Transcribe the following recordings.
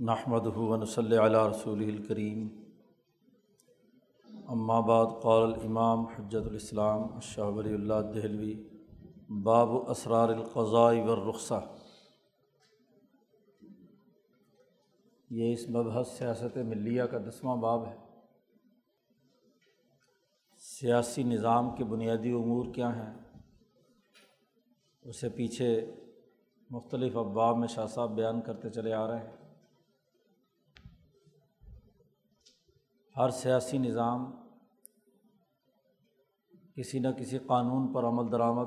نحمد ہُون صلی علیہ رسول الکریم بعد، قال الامام حجت الاسلام شاہ ولی اللہ دہلوی باب اسرار القضاء والرخصہ یہ اس مبحث سیاست ملیہ کا دسواں باب ہے۔ سیاسی نظام کے بنیادی امور کیا ہیں؟ اسے پیچھے مختلف ابواب میں شاہ صاحب بیان کرتے چلے آ رہے ہیں۔ ہر سیاسی نظام کسی نہ کسی قانون پر عمل درآمد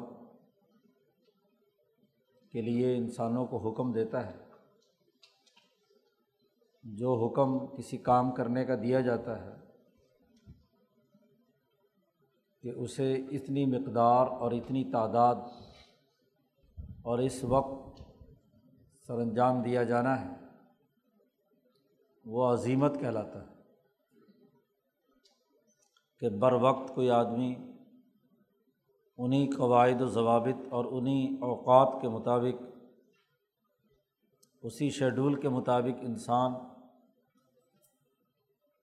کے لیے انسانوں کو حکم دیتا ہے۔ جو حکم کسی کام کرنے کا دیا جاتا ہے کہ اسے اتنی مقدار اور اتنی تعداد اور اس وقت سر انجام دیا جانا ہے، وہ عظیمت کہلاتا ہے۔ کہ بر وقت کوئی آدمی انہیں قواعد و ضوابط اور انہیں اوقات کے مطابق، اسی شیڈول کے مطابق انسان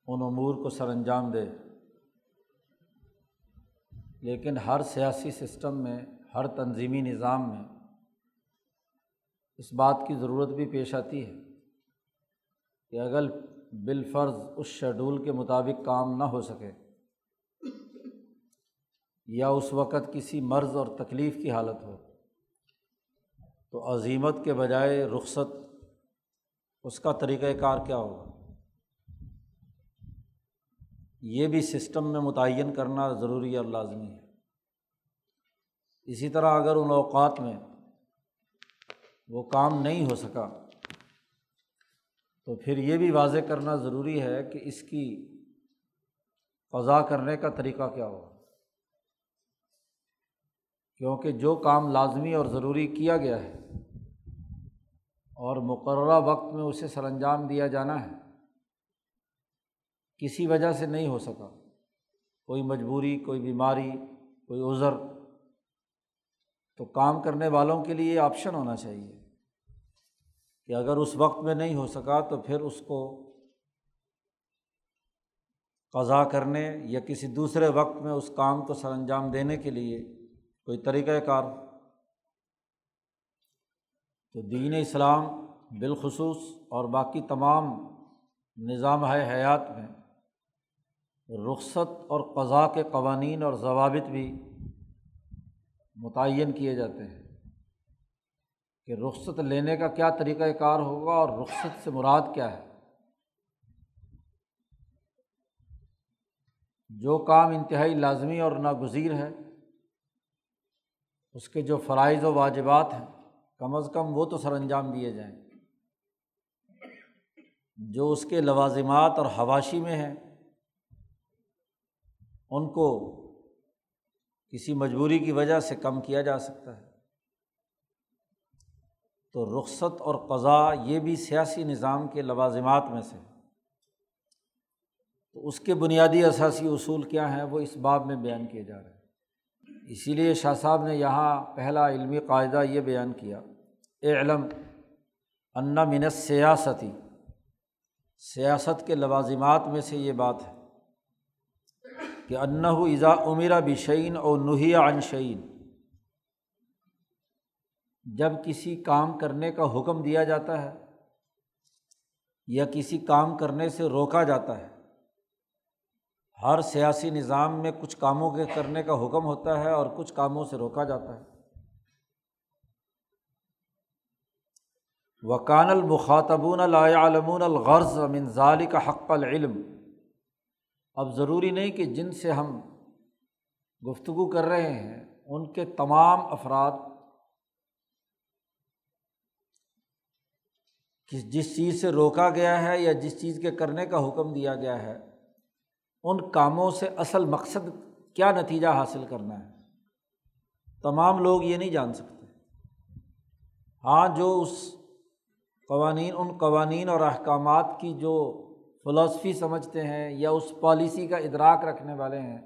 ان امور کو سر انجام دے۔ لیکن ہر سیاسی سسٹم میں، ہر تنظیمی نظام میں اس بات کی ضرورت بھی پیش آتی ہے کہ اگر بالفرض اس شیڈول کے مطابق کام نہ ہو سکے یا اس وقت کسی مرض اور تکلیف کی حالت ہو، تو عظیمت کے بجائے رخصت، اس کا طریقۂ کار کیا ہوگا؟ یہ بھی سسٹم میں متعین کرنا ضروری اور لازمی ہے۔ اسی طرح اگر ان اوقات میں وہ کام نہیں ہو سکا، تو پھر یہ بھی واضح کرنا ضروری ہے کہ اس کی فضا کرنے کا طریقہ کیا ہوگا۔ کیونکہ جو کام لازمی اور ضروری کیا گیا ہے اور مقررہ وقت میں اسے سر انجام دیا جانا ہے، کسی وجہ سے نہیں ہو سکا۔ کوئی مجبوری، کوئی بیماری، کوئی عذر۔ تو کام کرنے والوں کے لیے آپشن ہونا چاہیے کہ اگر اس وقت میں نہیں ہو سکا تو پھر اس کو قضا کرنے یا کسی دوسرے وقت میں اس کام کو سر انجام دینے کے لیے کوئی طریقۂ کار؟ تو دین اسلام بالخصوص اور باقی تمام نظام ہے حیات میں رخصت اور قضاء کے قوانین اور ضوابط بھی متعین کیے جاتے ہیں۔ کہ رخصت لینے کا کیا طریقۂ کار ہوگا اور رخصت سے مراد کیا ہے؟ جو کام انتہائی لازمی اور ناگزیر ہے اس کے جو فرائض و واجبات ہیں، کم از کم وہ تو سر انجام دیے جائیں۔ جو اس کے لوازمات اور حواشی میں ہیں، ان کو کسی مجبوری کی وجہ سے کم کیا جا سکتا ہے۔ تو رخصت اور قضا یہ بھی سیاسی نظام کے لوازمات میں سے۔ تو اس کے بنیادی اثاثی اصول کیا ہیں، وہ اس باب میں بیان کیے جا رہے ہیں۔ اسی لیے شاہ صاحب نے یہاں پہلا علمی قاعدہ یہ بیان کیا اے علم انا منت سیاستی سیاست کے لوازمات میں سے یہ بات ہے کہ انّا اضا عمیرہ بشعین اور نحیہ انشعین جب کسی کام کرنے کا حکم دیا جاتا ہے یا کسی کام کرنے سے روکا جاتا ہے ہر سیاسی نظام میں کچھ کاموں کے کرنے کا حکم ہوتا ہے اور کچھ کاموں سے روکا جاتا ہے۔ وکان المخاطبون المون الغرض منظال کا حق العلم۔ اب ضروری نہیں کہ جن سے ہم گفتگو کر رہے ہیں، ان کے تمام افراد، جس چیز سے روکا گیا ہے یا جس چیز کے کرنے کا حکم دیا گیا ہے۔ ان کاموں سے اصل مقصد کیا نتیجہ حاصل کرنا ہے؟ تمام لوگ یہ نہیں جان سکتے۔ ہاں جو اس قوانین، ان قوانین اور احکامات کی جو فلاسفی سمجھتے ہیں یا اس پالیسی کا ادراک رکھنے والے ہیں،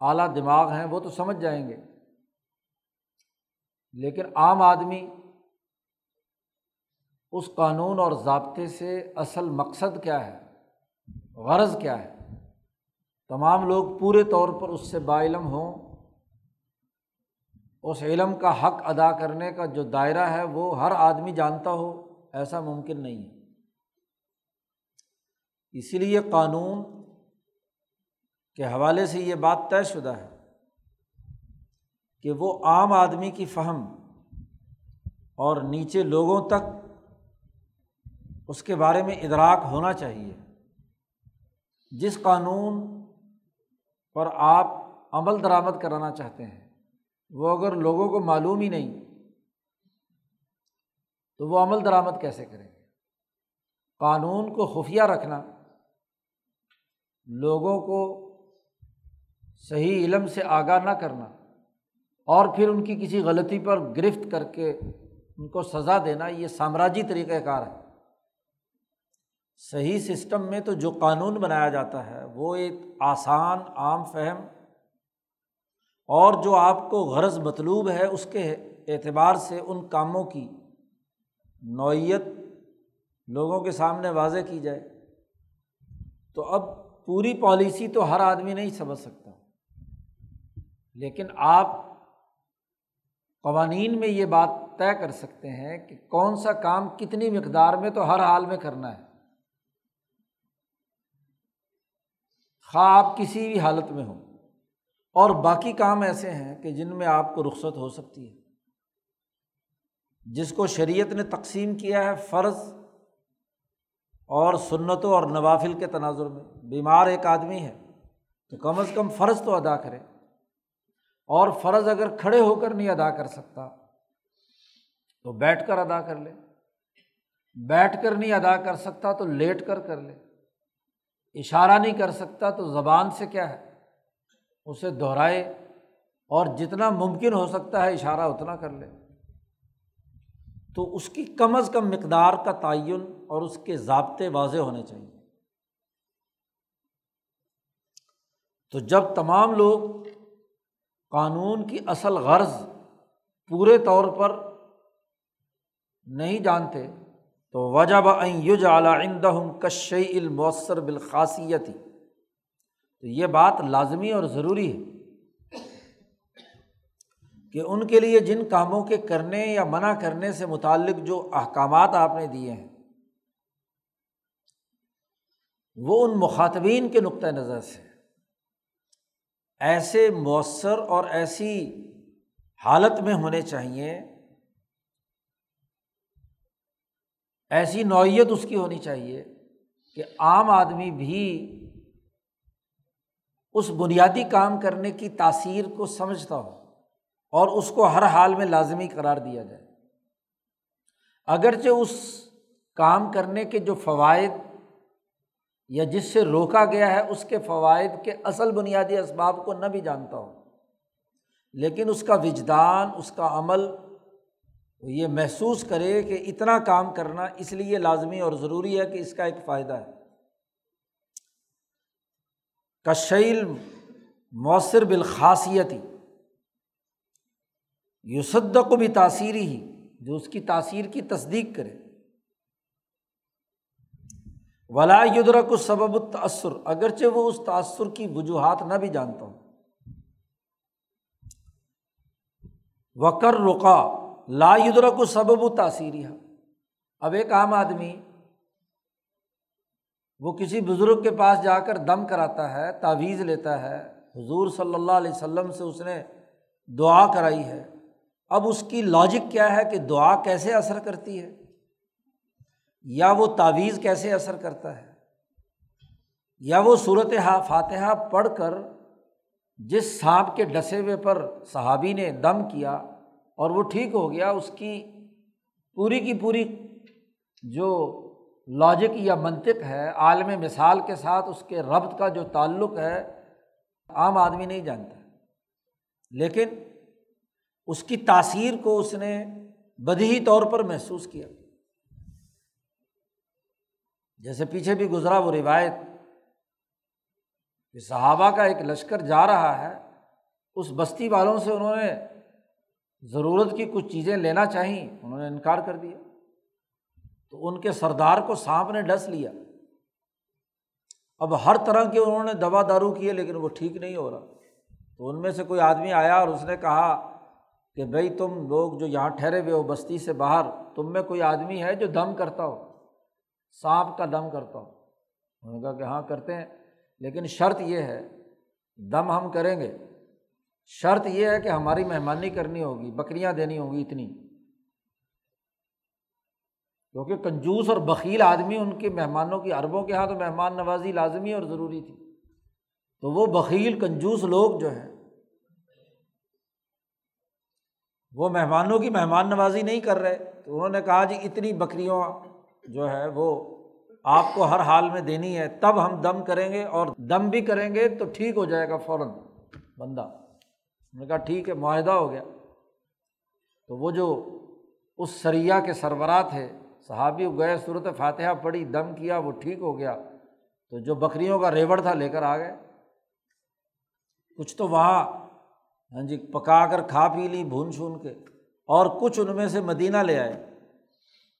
اعلیٰ دماغ ہیں، وہ تو سمجھ جائیں گے۔ لیکن عام آدمی اس قانون اور ضابطے سے اصل مقصد کیا ہے؟ غرض کیا ہے؟ تمام لوگ پورے طور پر اس سے با علم ہوں۔ اس علم کا حق ادا کرنے کا جو دائرہ ہے وہ ہر آدمی جانتا ہو، ایسا ممکن نہیں ہے۔ اسی لیے قانون کے حوالے سے یہ بات طے شدہ ہے کہ وہ عام آدمی کی فہم اور نیچے لوگوں تک اس کے بارے میں ادراک ہونا چاہیے۔ جس قانون پر آپ عمل درآمد کرانا چاہتے ہیں، وہ اگر لوگوں کو معلوم ہی نہیں، تو وہ عمل درآمد کیسے کریں گے؟ قانون کو خفیہ رکھنا، لوگوں کو صحیح علم سے آگاہ نہ کرنا، اور پھر ان کی کسی غلطی پر گرفت کر کے ان کو سزا دینا، یہ سامراجی طریقۂ کار ہے۔ صحیح سسٹم میں تو جو قانون بنایا جاتا ہے، وہ ایک آسان، عام فہم اور جو آپ کو غرض مطلوب ہے، اس کے اعتبار سے ان کاموں کی نوعیت لوگوں کے سامنے واضح کی جائے۔ تو اب پوری پالیسی تو ہر آدمی نہیں سمجھ سکتا۔ لیکن آپ قوانین میں یہ بات طے کر سکتے ہیں کہ کون سا کام کتنی مقدار میں تو ہر حال میں کرنا ہے۔ خواہ آپ کسی بھی حالت میں ہوں۔ اور باقی کام ایسے ہیں کہ جن میں آپ کو رخصت ہو سکتی ہے۔ جس کو شریعت نے تقسیم کیا ہے فرض اور سنتوں اور نوافل کے تناظر میں۔ بیمار ایک آدمی ہے تو کم از کم فرض تو ادا کرے۔ اور فرض اگر کھڑے ہو کر نہیں ادا کر سکتا تو بیٹھ کر ادا کر لے۔ بیٹھ کر نہیں ادا کر سکتا تو لیٹ کر کر لے۔ اشارہ نہیں کر سکتا تو زبان سے کیا ہے؟ اسے دہرائے اور جتنا ممکن ہو سکتا ہے اشارہ اتنا کر لے۔ تو اس کی کم از کم مقدار کا تعین اور اس کے ضابطے واضح ہونے چاہیے۔ تو جب تمام لوگ قانون کی اصل غرض پورے طور پر نہیں جانتے تو وجہ یج اعلیٰ کش المؤثر بالخاصیتی تو یہ بات لازمی اور ضروری ہے کہ ان کے لیے جن کاموں کے کرنے یا منع کرنے سے متعلق جو احکامات آپ نے دیے ہیں، وہ ان مخاطبین کے نقطۂ نظر سے ایسے مؤثر اور ایسی حالت میں ہونے چاہیے ایسی نوعیت اس کی ہونی چاہیے کہ عام آدمی بھی اس بنیادی کام کرنے کی تاثیر کو سمجھتا ہو اور اس کو ہر حال میں لازمی قرار دیا جائے۔ اگرچہ اس کام کرنے کے جو فوائد یا جس سے روکا گیا ہے، اس کے فوائد کے اصل بنیادی اسباب کو نہ بھی جانتا ہو، لیکن اس کا وجدان، اس کا عمل یہ محسوس کرے کہ اتنا کام کرنا اس لیے لازمی اور ضروری ہے کہ اس کا ایک فائدہ ہے۔ کشیل مؤثر بالخاصیتی یوسدق کو بھی تاثیری ہی جو اس کی تاثیر کی تصدیق کرے۔ ولا یدرک کو سبب تأثر اگرچہ وہ اس تأثر کی وجوہات نہ بھی جانتا ہوں وکر رقا لا یدرک کو سبب تاثیری اب ایک عام آدمی وہ کسی بزرگ کے پاس جا کر دم کراتا ہے، تعویذ لیتا ہے۔ حضور صلی اللہ علیہ وسلم سے اس نے دعا کرائی ہے۔ اب اس کی لاجک کیا ہے کہ دعا کیسے اثر کرتی ہے؟ یا وہ تعویذ کیسے اثر کرتا ہے؟ یا وہ صورت فاتحہ پڑھ کر جس سانپ کے ڈسے ہوئے پر صحابی نے دم کیا اور وہ ٹھیک ہو گیا، اس کی پوری کی پوری جو لاجک یا منطق ہے، عالم مثال کے ساتھ اس کے ربط کا جو تعلق ہے، عام آدمی نہیں جانتا۔ لیکن اس کی تاثیر کو اس نے بدہی طور پر محسوس کیا۔ جیسے پیچھے بھی گزرا وہ روایت کہ صحابہ کا ایک لشکر جا رہا ہے، اس بستی والوں سے انہوں نے ضرورت کی کچھ چیزیں لینا چاہییں انہوں نے انکار کر دیا۔ تو ان کے سردار کو سانپ نے ڈس لیا۔ اب ہر طرح کے انہوں نے دوا دارو کیے، لیکن وہ ٹھیک نہیں ہو رہا۔ تو ان میں سے کوئی آدمی آیا اور اس نے کہا کہ بھائی تم لوگ جو یہاں ٹھہرے ہوئے ہو بستی سے باہر، تم میں کوئی آدمی ہے جو دم کرتا ہو؟ سانپ کا دم کرتا ہو۔ انہوں نے کہا کہ ہاں کرتے ہیں، لیکن شرط یہ ہے، دم ہم کریں گے۔ شرط یہ ہے کہ ہماری مہمانی کرنی ہوگی، بکریاں دینی ہوں گی اتنی۔ کیونکہ کنجوس اور بکیل آدمی ان کے مہمانوں کی عربوں کے یہاں تو مہمان نوازی لازمی اور ضروری تھی۔ تو وہ بکیل کنجوس لوگ جو ہیں، وہ مہمانوں کی مہمان نوازی نہیں کر رہے۔ تو انہوں نے کہا جی اتنی بکریوں جو ہے وہ آپ کو ہر حال میں دینی ہے، تب ہم دم کریں گے اور دم بھی کریں گے تو ٹھیک ہو جائے گا فوراً۔ بندہ۔ نے کہا ٹھیک ہے، معاہدہ ہو گیا۔ تو وہ جو اس سریا کے سربراہ تھے صحابی گئے صورت فاتحہ پڑھی، دم کیا، وہ ٹھیک ہو گیا۔ تو جو بکریوں کا ریوڑ تھا، لے کر آ گئے۔ کچھ تو وہاں ہاں جی پکا کر کھا پی لی، بھون چھون کے۔ اور کچھ ان میں سے مدینہ لے آئے۔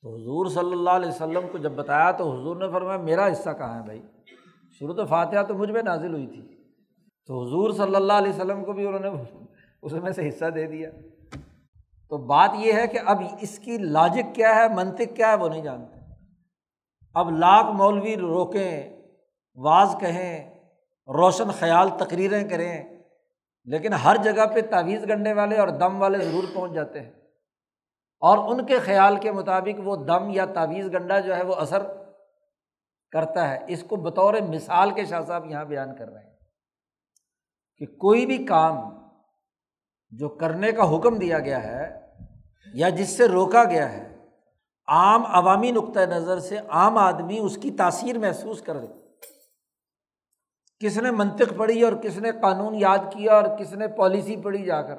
تو حضور صلی اللہ علیہ وسلم کو جب بتایا تو حضور نے فرمایا، میرا حصہ کہاں ہے بھائی؟ شروع تو فاتحہ تو مجھ میں نازل ہوئی تھی۔ تو حضور صلی اللہ علیہ وسلم کو بھی انہوں نے اس میں سے حصہ دے دیا۔ تو بات یہ ہے کہ اب اس کی لاجک کیا ہے، منطق کیا ہے وہ نہیں جانتے۔ اب لاکھ مولوی روکیں، واز کہیں، روشن خیال تقریریں کریں، لیکن ہر جگہ پہ تعویذ گنڈے والے اور دم والے ضرور پہنچ جاتے ہیں۔ اور ان کے خیال کے مطابق وہ دم یا تعویذ گنڈا جو ہے وہ اثر کرتا ہے۔ اس کو بطور مثال کے شاہ صاحب یہاں بیان کر رہے ہیں۔ کہ کوئی بھی کام جو کرنے کا حکم دیا گیا ہے یا جس سے روکا گیا ہے، عام عوامی نقطۂ نظر سے عام آدمی اس کی تاثیر محسوس کر دے۔ کس نے منطق پڑھی اور کس نے قانون یاد کیا اور کس نے پالیسی پڑھی جا کر۔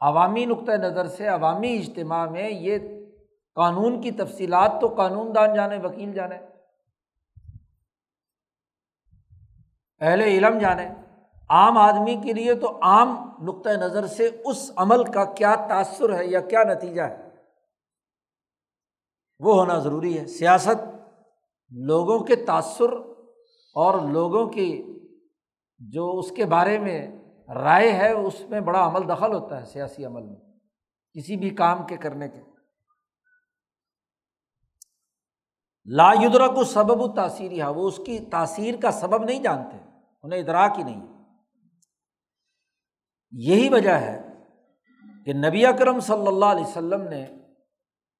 عوامی نقطۂ نظر سے عوامی اجتماع میں یہ قانون کی تفصیلات تو قانون دان جانے، وکیل جانے۔ اہل علم جانے۔ عام آدمی کے لیے تو عام نقطۂ نظر سے اس عمل کا کیا تأثر ہے یا کیا نتیجہ ہے؟ وہ ہونا ضروری ہے۔ سیاست لوگوں کے تأثر اور لوگوں کی جو اس کے بارے میں رائے ہے، اس میں بڑا عمل دخل ہوتا ہے سیاسی عمل میں، کسی بھی کام کے کرنے کے۔ لا یدرا کو سبب و تاثیر ہے وہ اس کی تاثیر کا سبب نہیں جانتے۔ انہیں ادراک ہی نہیں یہی وجہ ہے کہ نبی اکرم صلی اللہ علیہ وسلم نے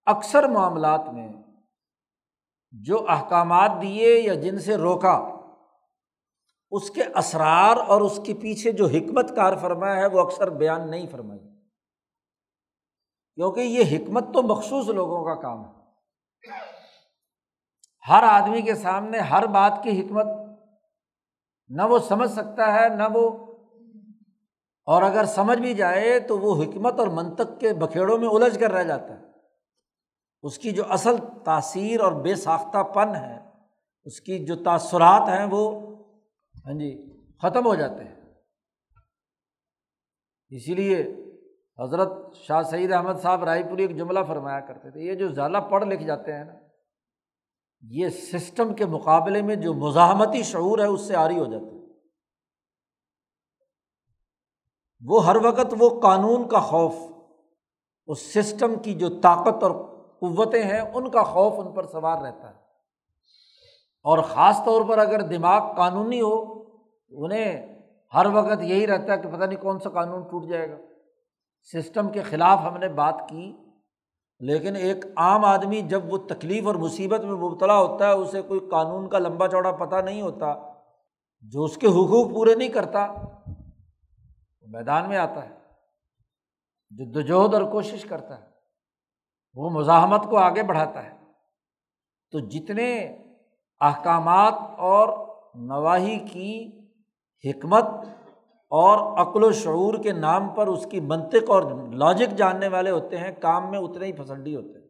اکثر معاملات میں جو احکامات دیے یا جن سے روکا، اس کے اسرار اور اس کے پیچھے جو حکمت کار فرمایا ہے، وہ اکثر بیان نہیں فرمائی۔ کیونکہ یہ حکمت تو مخصوص لوگوں کا کام ہے۔ ہر آدمی کے سامنے ہر بات کی حکمت نہ وہ سمجھ سکتا ہے، نہ وہ اور اگر سمجھ بھی جائے تو وہ حکمت اور منطق کے بکھیڑوں میں الجھ کر رہ جاتا ہے۔ اس کی جو اصل تاثیر اور بے ساختہ پن ہے، اس کی جو تاثرات ہیں وہ ہاں جی ختم ہو جاتے ہیں۔ اسی لیے حضرت شاہ سعید احمد صاحب رائے پوری ایک جملہ فرمایا کرتے تھے، یہ جو زیادہ پڑھ لکھ جاتے ہیں نا یہ سسٹم کے مقابلے میں جو مزاحمتی شعور ہے اس سے آری ہو جاتا ہے۔ وہ ہر وقت وہ قانون کا خوف، اس سسٹم کی جو طاقت اور قوتیں ہیں، ان کا خوف ان پر سوار رہتا ہے۔ اور خاص طور پر اگر دماغ قانونی ہو، انہیں ہر وقت یہی رہتا ہے کہ پتہ نہیں کون سا قانون ٹوٹ جائے گا۔ سسٹم کے خلاف ہم نے بات کی لیکن ایک عام آدمی جب وہ تکلیف اور مصیبت میں مبتلا ہوتا ہے، اسے کوئی قانون کا لمبا چوڑا پتہ نہیں ہوتا، جو اس کے حقوق پورے نہیں کرتا، وہ میدان میں آتا ہے جدوجہد اور کوشش کرتا ہے، وہ مزاحمت کو آگے بڑھاتا ہے۔ تو جتنے احکامات اور نواحی کی حکمت اور عقل و شعور کے نام پر اس کی منطق اور لاجک جاننے والے ہوتے ہیں، کام میں اتنے ہی پسندی ہوتے ہیں۔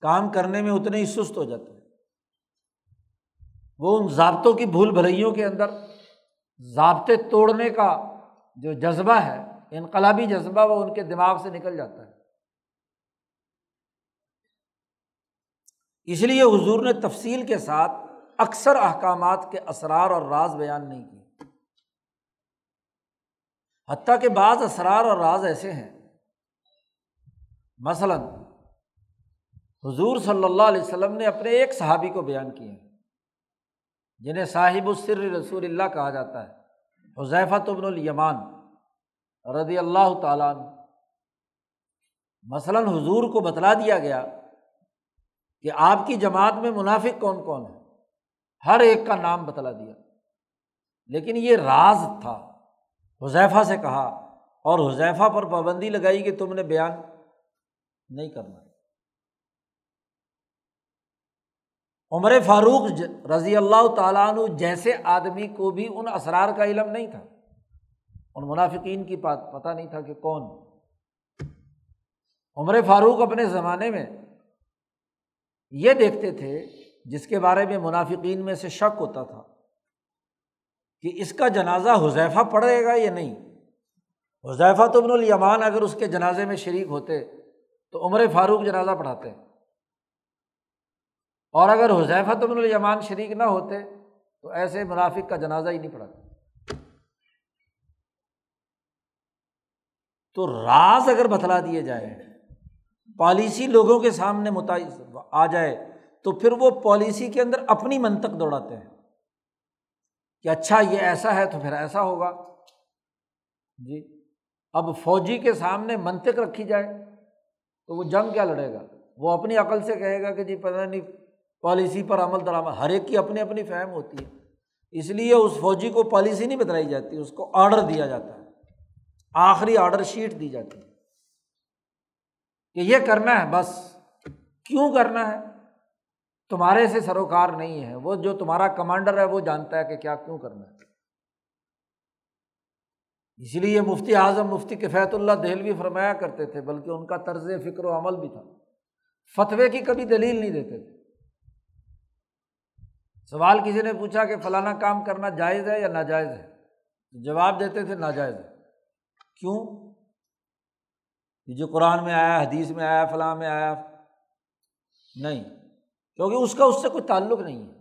کام کرنے میں اتنے ہی سست ہو جاتے ہیں۔ وہ ان ضابطوں کی بھول بھلائیوں کے اندر ضابطے توڑنے کا جو جذبہ ہے، انقلابی جذبہ، وہ ان کے دماغ سے نکل جاتا ہے۔ اس لیے حضور نے تفصیل کے ساتھ اکثر احکامات کے اسرار اور راز بیان نہیں کیے۔ حتیٰ کہ بعض اسرار اور راز ایسے ہیں۔ مثلاً، حضور صلی اللہ علیہ وسلم نے اپنے ایک صحابی کو بیان کیے ہیں جنہیں صاحب السر رسول اللہ کہا جاتا ہے حضیفہ تبن الیمان رضی اللہ تعالیٰ عنہ۔ مثلاً، حضور کو بتلا دیا گیا کہ آپ کی جماعت میں منافق کون کون ہے، ہر ایک کا نام بتلا دیا۔ لیکن یہ راز تھا۔ حذیفہ سے کہا، اور حذیفہ پر پابندی لگائی کہ تم نے بیان نہیں کرنا۔ عمر فاروق رضی اللہ تعالیٰ عنہ جیسے آدمی کو بھی ان اسرار کا علم نہیں تھا۔ ان منافقین کی بات پتہ نہیں تھا کہ کون۔ عمر فاروق اپنے زمانے میں یہ دیکھتے تھے، جس کے بارے میں منافقین میں سے شک ہوتا تھا۔ کہ اس کا جنازہ حذیفہ پڑے گا یا نہیں؟ حذیفہ تو ابن الیمان اگر اس کے جنازے میں شریک ہوتے تو عمر فاروق جنازہ پڑھاتے۔ اور اگر حذیفہ تبن الیمان شریک نہ ہوتے تو ایسے منافق کا جنازہ ہی نہیں پڑھاتے۔ تو راز اگر بتلا دیے جائے پالیسی لوگوں کے سامنے متعلق آ جائے تو پھر وہ پالیسی کے اندر اپنی منطق دوڑاتے ہیں۔ کہ اچھا یہ ایسا ہے تو پھر ایسا ہوگا۔ جی۔ اب فوجی کے سامنے منطق رکھی جائے تو وہ جنگ کیا لڑے گا؟ وہ اپنی عقل سے کہے گا کہ جی پتہ نہیں، پالیسی پر عمل درآمد، ہر ایک کی اپنی اپنی فہم ہوتی ہے۔ اس لیے اس فوجی کو پالیسی نہیں بتلائی جاتی، اس کو آڈر دیا جاتا ہے۔ آخری آڈر شیٹ دی جاتی ہے کہ یہ کرنا ہے، بس۔ کیوں کرنا ہے؟ تمہارے سے سروکار نہیں ہے۔ وہ جو تمہارا کمانڈر ہے، وہ جانتا ہے کہ کیا کیوں کرنا ہے۔ اس لیے مفتی اعظم، مفتی کفیت اللہ دہلوی فرمایا کرتے تھے، بلکہ ان کا طرز فکر و عمل بھی تھا۔ فتوے کی کبھی دلیل نہیں دیتے تھے۔ سوال کسی نے پوچھا کہ فلانا کام کرنا جائز ہے یا ناجائز ہے؟ جواب دیتے تھے، ناجائز ہے۔ کیوں؟ یہ جو قرآن میں آیا، حدیث میں آیا، فلاں میں آیا، نہیں۔ کیونکہ اس کا اس سے کوئی تعلق نہیں ہے۔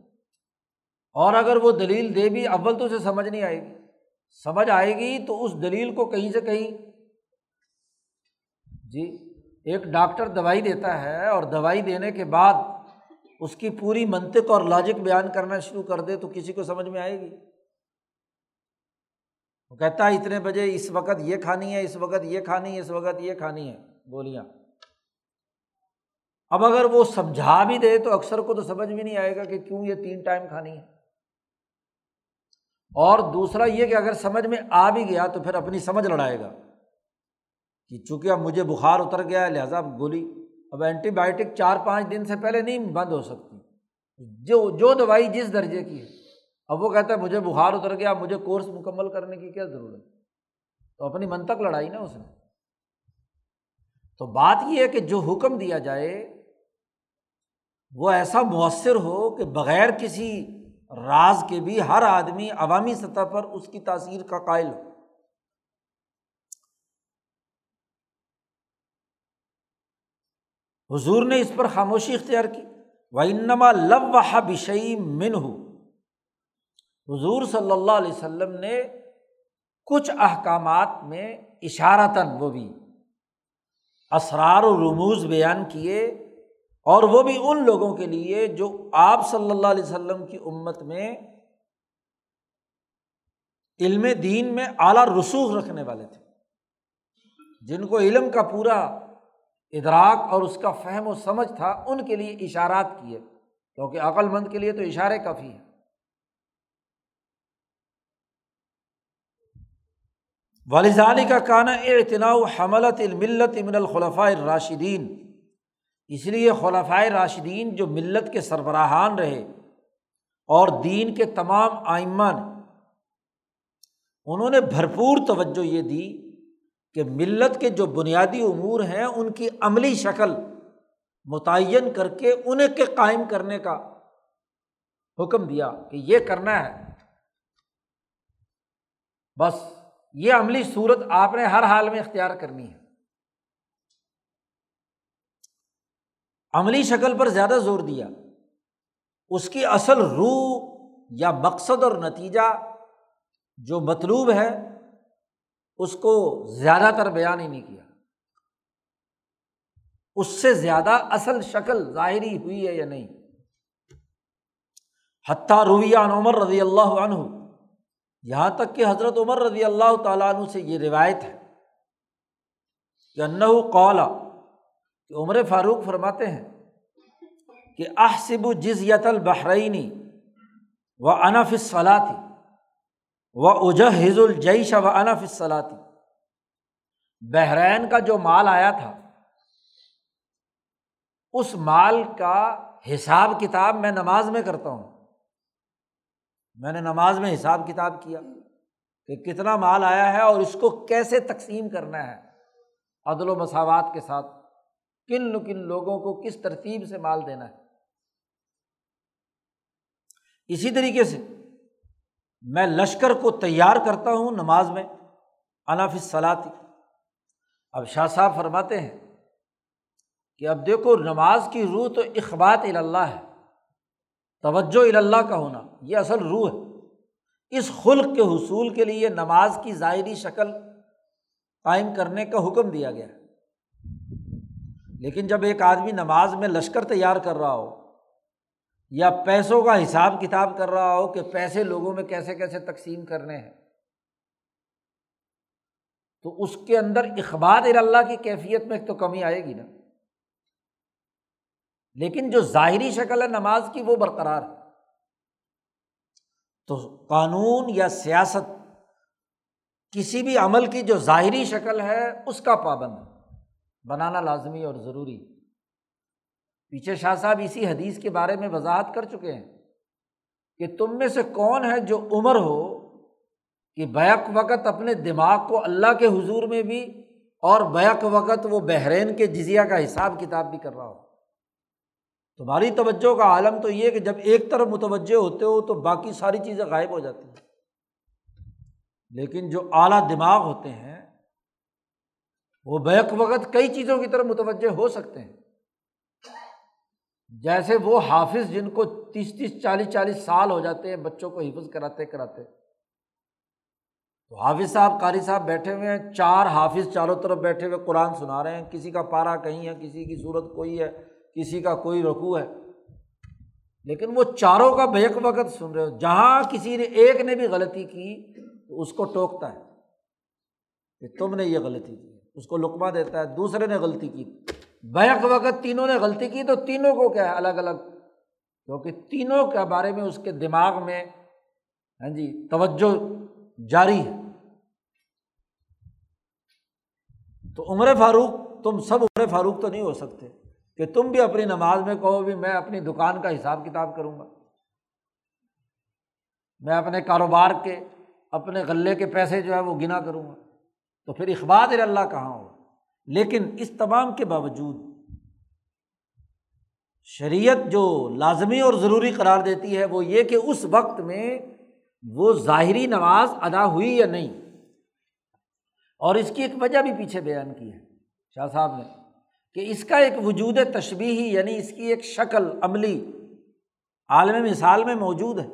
اور اگر وہ دلیل دے بھی، اول تو اسے سمجھ نہیں آئے گی۔ سمجھ آئے گی تو اس دلیل کو کہیں سے کہیں۔ جی ایک ڈاکٹر دوائی دیتا ہے اور دوائی دینے کے بعد اس کی پوری منطق اور لاجک بیان کرنا شروع کر دے تو کسی کو سمجھ میں آئے گی۔ وہ کہتا ہے، اتنے بجے اس وقت یہ کھانی ہے، اس وقت یہ کھانی ہے، اس وقت یہ کھانی ہے، گولیاں۔ اب اگر وہ سمجھا بھی دے تو اکثر کو تو سمجھ بھی نہیں آئے گا کہ کیوں یہ تین ٹائم کھانی ہے۔ اور دوسرا یہ کہ اگر سمجھ میں آ بھی گیا تو پھر اپنی سمجھ لڑائے گا کہ چونکہ اب مجھے بخار اتر گیا ہے، لہٰذا گولی۔ اب اینٹی بائیوٹک چار پانچ دن سے پہلے نہیں بند ہو سکتی۔ جو جو دوائی جس درجے کی ہے۔ اب وہ کہتا ہے مجھے بخار اتر گیا مجھے کورس مکمل کرنے کی کیا ضرورت تو اپنی منتق لڑائی نا اس نے۔ تو بات یہ ہے کہ جو حکم دیا جائے وہ ایسا مؤثر ہو کہ بغیر کسی راز کے بھی ہر آدمی عوامی سطح پر اس کی تاثیر کا قائل ہو۔ حضور نے اس پر خاموشی اختیار کی۔ و انما لو بشئی من ہو حضور صلی اللہ علیہ وسلم نے کچھ احکامات میں اشارتاً وہ بھی اسرار و رموز بیان کیے۔ اور وہ بھی ان لوگوں کے لیے جو آپ صلی اللہ علیہ وسلم کی امت میں علم دین میں اعلیٰ رسوخ رکھنے والے تھے۔ جن کو علم کا پورا ادراک اور اس کا فہم و سمجھ تھا، ان کے لیے اشارات کیے، کیونکہ عقل مند کے لیے تو اشارے کافی ہیں۔ والدانی کا کانا اعتنا حملت الملت امن الخلفۂ راشدین اس لیے خلفۂ راشدین جو ملت کے سربراہان رہے اور دین کے تمام آئمہ نے انہوں نے بھرپور توجہ یہ دی کہ ملت کے جو بنیادی امور ہیں، ان کی عملی شکل متعین کر کے انہیں کے قائم کرنے کا حکم دیا کہ یہ کرنا ہے۔ بس یہ عملی صورت آپ نے ہر حال میں اختیار کرنی ہے۔ عملی شکل پر زیادہ زور دیا۔ اس کی اصل روح یا مقصد اور نتیجہ جو مطلوب ہے، اس کو زیادہ تر بیان ہی نہیں کیا۔ اس سے زیادہ اصل شکل ظاہری ہوئی ہے یا نہیں۔ حتیٰ رویہ عمر رضی اللہ عنہ، یہاں تک کہ حضرت عمر رضی اللہ تعالیٰ عنہ سے یہ روایت ہے کہ انّا قولا کہ عمر فاروق فرماتے ہیں کہ احسب جزیت البحرینی و انف صلاحی و اجہز الجیش و انف صلاحی بحرین کا جو مال آیا تھا، اس مال کا حساب کتاب میں نماز میں کرتا ہوں۔ میں نے نماز میں حساب کتاب کیا کہ کتنا مال آیا ہے اور اس کو کیسے تقسیم کرنا ہے عدل و مساوات کے ساتھ۔ کن کن لوگوں کو کس ترتیب سے مال دینا ہے؟ اسی طریقے سے میں لشکر کو تیار کرتا ہوں نماز میں انافِ صلاحی اب شاہ صاحب فرماتے ہیں کہ اب دیکھو نماز کی روح تو اخبات اللہ ہے، توجہ اللہ کا ہونا، یہ اصل روح ہے۔ اس خلق کے حصول کے لیے نماز کی ظاہری شکل قائم کرنے کا حکم دیا گیا۔ ہے لیکن جب ایک آدمی نماز میں لشکر تیار کر رہا ہو یا پیسوں کا حساب کتاب کر رہا ہو کہ پیسے لوگوں میں کیسے کیسے تقسیم کرنے ہیں، تو اس کے اندر اخبار اللہ کی کیفیت میں تو کمی آئے گی نا۔ لیکن جو ظاہری شکل ہے نماز کی وہ برقرار ہے۔ تو قانون یا سیاست کسی بھی عمل کی جو ظاہری شکل ہے اس کا پابند ہے۔ بنانا لازمی اور ضروری۔ پیچھے شاہ صاحب اسی حدیث کے بارے میں وضاحت کر چکے ہیں کہ تم میں سے کون ہے جو عمر ہو کہ بیک وقت اپنے دماغ کو اللہ کے حضور میں بھی اور بیک وقت وہ بحرین کے جزیا کا حساب کتاب بھی کر رہا ہو۔ تمہاری توجہ کا عالم تو یہ کہ جب ایک طرف متوجہ ہوتے ہو تو باقی ساری چیزیں غائب ہو جاتی ہیں۔ لیکن جو اعلیٰ دماغ ہوتے ہیں وہ بیک وقت کئی چیزوں کی طرف متوجہ ہو سکتے ہیں۔ جیسے وہ حافظ جن کو تیس تیس چالیس چالیس سال ہو جاتے ہیں، بچوں کو حفظ کراتے کراتے۔ تو حافظ صاحب، قاری صاحب بیٹھے ہوئے ہیں، چار حافظ چاروں طرف بیٹھے ہوئے قرآن سنا رہے ہیں۔ کسی کا پارا کہیں ہے، کسی کی صورت کوئی ہے، کسی کا کوئی رقو ہے۔ لیکن وہ چاروں کا بیک وقت سن رہے ہو۔ جہاں کسی نے ایک نے بھی غلطی کی، تو اس کو ٹوکتا ہے کہ تم نے یہ غلطی کی۔ اس کو لقمہ دیتا ہے، دوسرے نے غلطی کی۔ بیک وقت تینوں نے غلطی کی، تو تینوں کو کیا ہے؟ الگ الگ۔ کیونکہ تینوں کے بارے میں اس کے دماغ میں ہاں جی توجہ جاری ہے۔ تو عمر فاروق، تم سب عمر فاروق تو نہیں ہو سکتے کہ تم بھی اپنی نماز میں کہو بھی میں اپنی دکان کا حساب کتاب کروں گا۔ میں اپنے کاروبار کے، اپنے غلے کے پیسے جو ہے وہ گنا کروں گا۔ تو پھر اخبار اللہ کہاں ہو لیکن اس تمام کے باوجود شریعت جو لازمی اور ضروری قرار دیتی ہے وہ یہ کہ اس وقت میں وہ ظاہری نماز ادا ہوئی یا نہیں۔ اور اس کی ایک وجہ بھی پیچھے بیان کی ہے، شاہ صاحب نے، کہ اس کا ایک وجود تشبیہی یعنی اس کی ایک شکل عملی عالم مثال میں موجود ہے،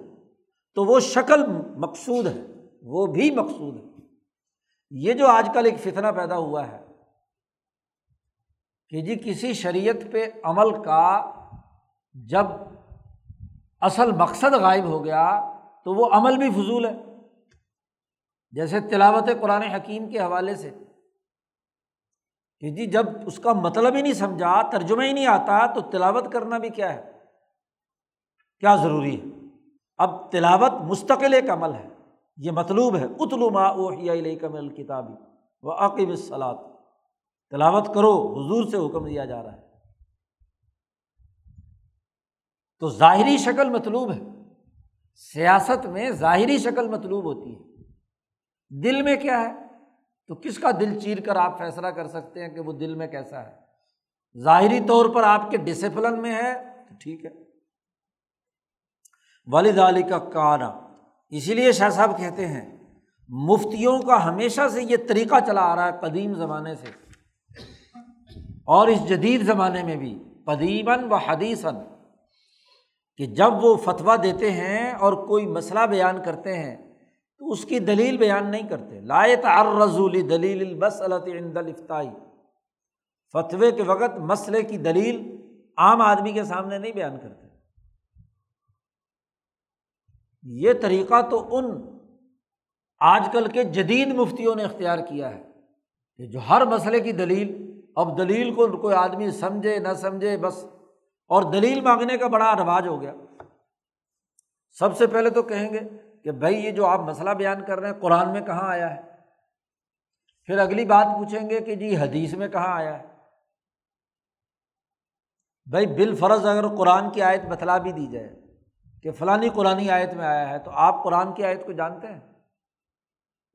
تو وہ شکل مقصود ہے، وہ بھی مقصود ہے۔ یہ جو آج کل ایک فتنہ پیدا ہوا ہے کہ جی کسی شریعت پہ عمل کا جب اصل مقصد غائب ہو گیا تو وہ عمل بھی فضول ہے۔ جیسے تلاوت قرآن حکیم کے حوالے سے کہ جی جب اس کا مطلب ہی نہیں سمجھا، ترجمہ ہی نہیں آتا تو تلاوت کرنا بھی کیا ہے؟ کیا ضروری ہے؟ اب تلاوت مستقل ایک عمل ہے۔ یہ مطلوب ہے، اتلو ما اوحی کمل کتابی و عقب الصلاط تلاوت کرو، حضور سے حکم دیا جا رہا ہے۔ تو ظاہری شکل مطلوب ہے۔ سیاست میں ظاہری شکل مطلوب ہوتی ہے۔ دل میں کیا ہے؟ تو کس کا دل چیر کر آپ فیصلہ کر سکتے ہیں کہ وہ دل میں کیسا ہے؟ ظاہری طور پر آپ کے ڈسپلن میں ہے تو ٹھیک ہے۔ والد علی کا کانا اسی لیے شاہ صاحب کہتے ہیں، مفتیوں کا ہمیشہ سے یہ طریقہ چلا آ رہا ہے قدیم زمانے سے۔ اور اس جدید زمانے میں بھی، قدیماً و حدیثاً، کہ جب وہ فتویٰ دیتے ہیں اور کوئی مسئلہ بیان کرتے ہیں، تو اس کی دلیل بیان نہیں کرتے۔ لائت رضولی دلیل عند الفتائی فتوے کے وقت مسئلے کی دلیل عام آدمی کے سامنے نہیں بیان کرتے۔ یہ طریقہ تو ان آج کل کے جدید مفتیوں نے اختیار کیا ہے کہ جو ہر مسئلے کی دلیل، اب دلیل کو کوئی آدمی سمجھے، نہ سمجھے، بس، اور دلیل مانگنے کا بڑا رواج ہو گیا۔ سب سے پہلے تو کہیں گے کہ بھائی، یہ جو آپ مسئلہ بیان کر رہے ہیں، قرآن میں کہاں آیا ہے؟ پھر اگلی بات پوچھیں گے کہ جی حدیث میں کہاں آیا ہے؟ بھائی بال فرض اگر قرآن کی آیت بتلا بھی دی جائے کہ فلانی قرآن آیت میں آیا ہے، تو آپ قرآن کی آیت کو جانتے ہیں؟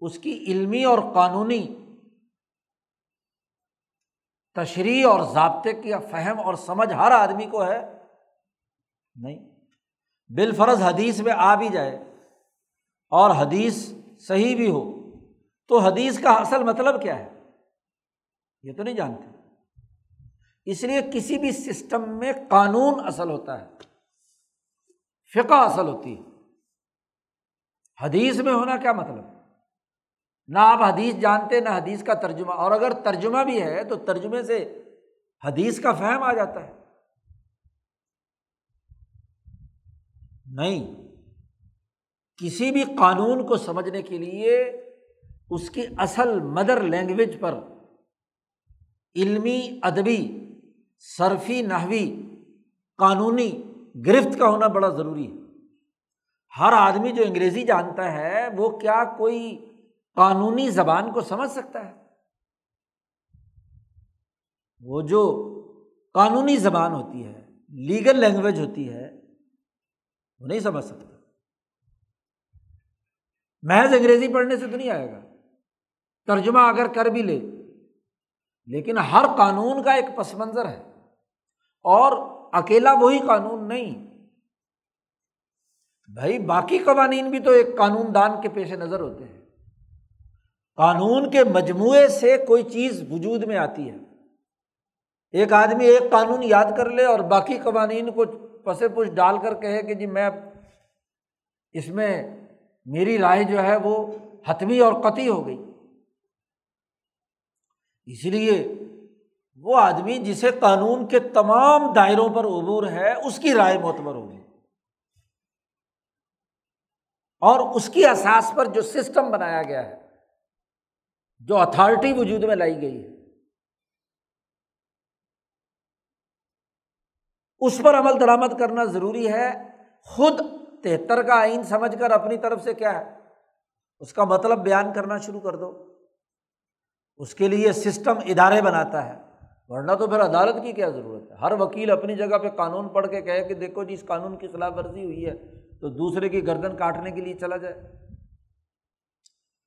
اس کی علمی اور قانونی تشریح اور ضابطے کی فہم اور سمجھ ہر آدمی کو ہے؟ نہیں۔ بالفرض حدیث میں آ بھی جائے اور حدیث صحیح بھی ہو، تو حدیث کا اصل مطلب کیا ہے؟ یہ تو نہیں جانتے۔ اس لیے کسی بھی سسٹم میں قانون اصل ہوتا ہے۔ فقہ اصل ہوتی ہے۔ حدیث میں ہونا کیا مطلب؟ نہ آپ حدیث جانتے، نہ حدیث کا ترجمہ۔ اور اگر ترجمہ بھی ہے تو ترجمے سے حدیث کا فہم آ جاتا ہے۔ نہیں، کسی بھی قانون کو سمجھنے کے لیے اس کی اصل مدر لینگویج پر علمی، ادبی، صرفی، نحوی، قانونی گرفت کا ہونا بڑا ضروری ہے۔ ہر آدمی جو انگریزی جانتا ہے، وہ کیا کوئی قانونی زبان کو سمجھ سکتا ہے؟ وہ جو قانونی زبان ہوتی ہے، لیگل لینگویج ہوتی ہے، وہ نہیں سمجھ سکتا۔ محض انگریزی پڑھنے سے تو نہیں آئے گا۔ ترجمہ اگر کر بھی لے، لیکن ہر قانون کا ایک پس منظر ہے۔ اور اکیلا وہی قانون نہیں۔ بھائی، باقی قوانین بھی تو ایک قانون دان کے پیش نظر ہوتے ہیں۔ قانون کے مجموعے سے کوئی چیز وجود میں آتی ہے۔ ایک آدمی ایک قانون یاد کر لے اور باقی قوانین کو پس پش ڈال کر کہے کہ جی میں اس میں میری رائے جو ہے وہ حتمی اور قطعی ہو گئی۔ اس لیے وہ آدمی جسے قانون کے تمام دائروں پر عبور ہے، اس کی رائے معتبر ہوگی۔ اور اس کی احساس پر جو سسٹم بنایا گیا ہے، جو اتھارٹی وجود میں لائی گئی ہے، اس پر عمل درآمد کرنا ضروری ہے۔ خود تہتر کا آئین سمجھ کر اپنی طرف سے کیا ہے، اس کا مطلب بیان کرنا شروع کر دو۔ اس کے لیے سسٹم ادارے بناتا ہے۔ ورنہ تو پھر عدالت کی کیا ضرورت ہے؟ ہر وکیل اپنی جگہ پہ قانون پڑھ کے کہے کہ دیکھو جی اس قانون کی خلاف ورزی ہوئی ہے، تو دوسرے کی گردن کاٹنے کے لیے چلا جائے۔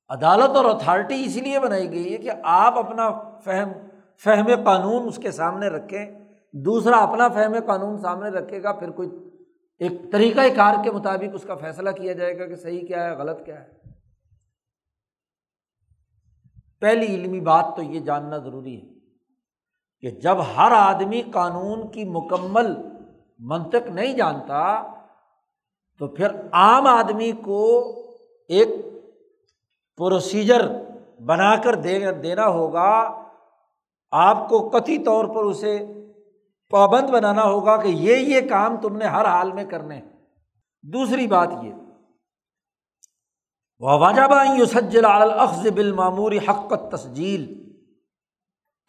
عدالت اور اتھارٹی اسی لیے بنائی گئی ہے کہ آپ اپنا فہم فہم قانون اس کے سامنے رکھیں۔ دوسرا، اپنا فہم قانون سامنے رکھے گا، پھر کوئی ایک طریقۂ کار کے مطابق اس کا فیصلہ کیا جائے گا کہ صحیح کیا ہے، غلط کیا ہے۔ پہلی علمی بات تو یہ جاننا ضروری ہے۔ کہ جب ہر آدمی قانون کی مکمل منطق نہیں جانتا، تو پھر عام آدمی کو ایک پروسیجر بنا کر دینا ہوگا۔ آپ کو کتھی طور پر اسے پابند بنانا ہوگا کہ یہ یہ کام تم نے ہر حال میں کرنے دوسری بات یہ واجبہ سجل الخذ بالمعموری حق تسجیل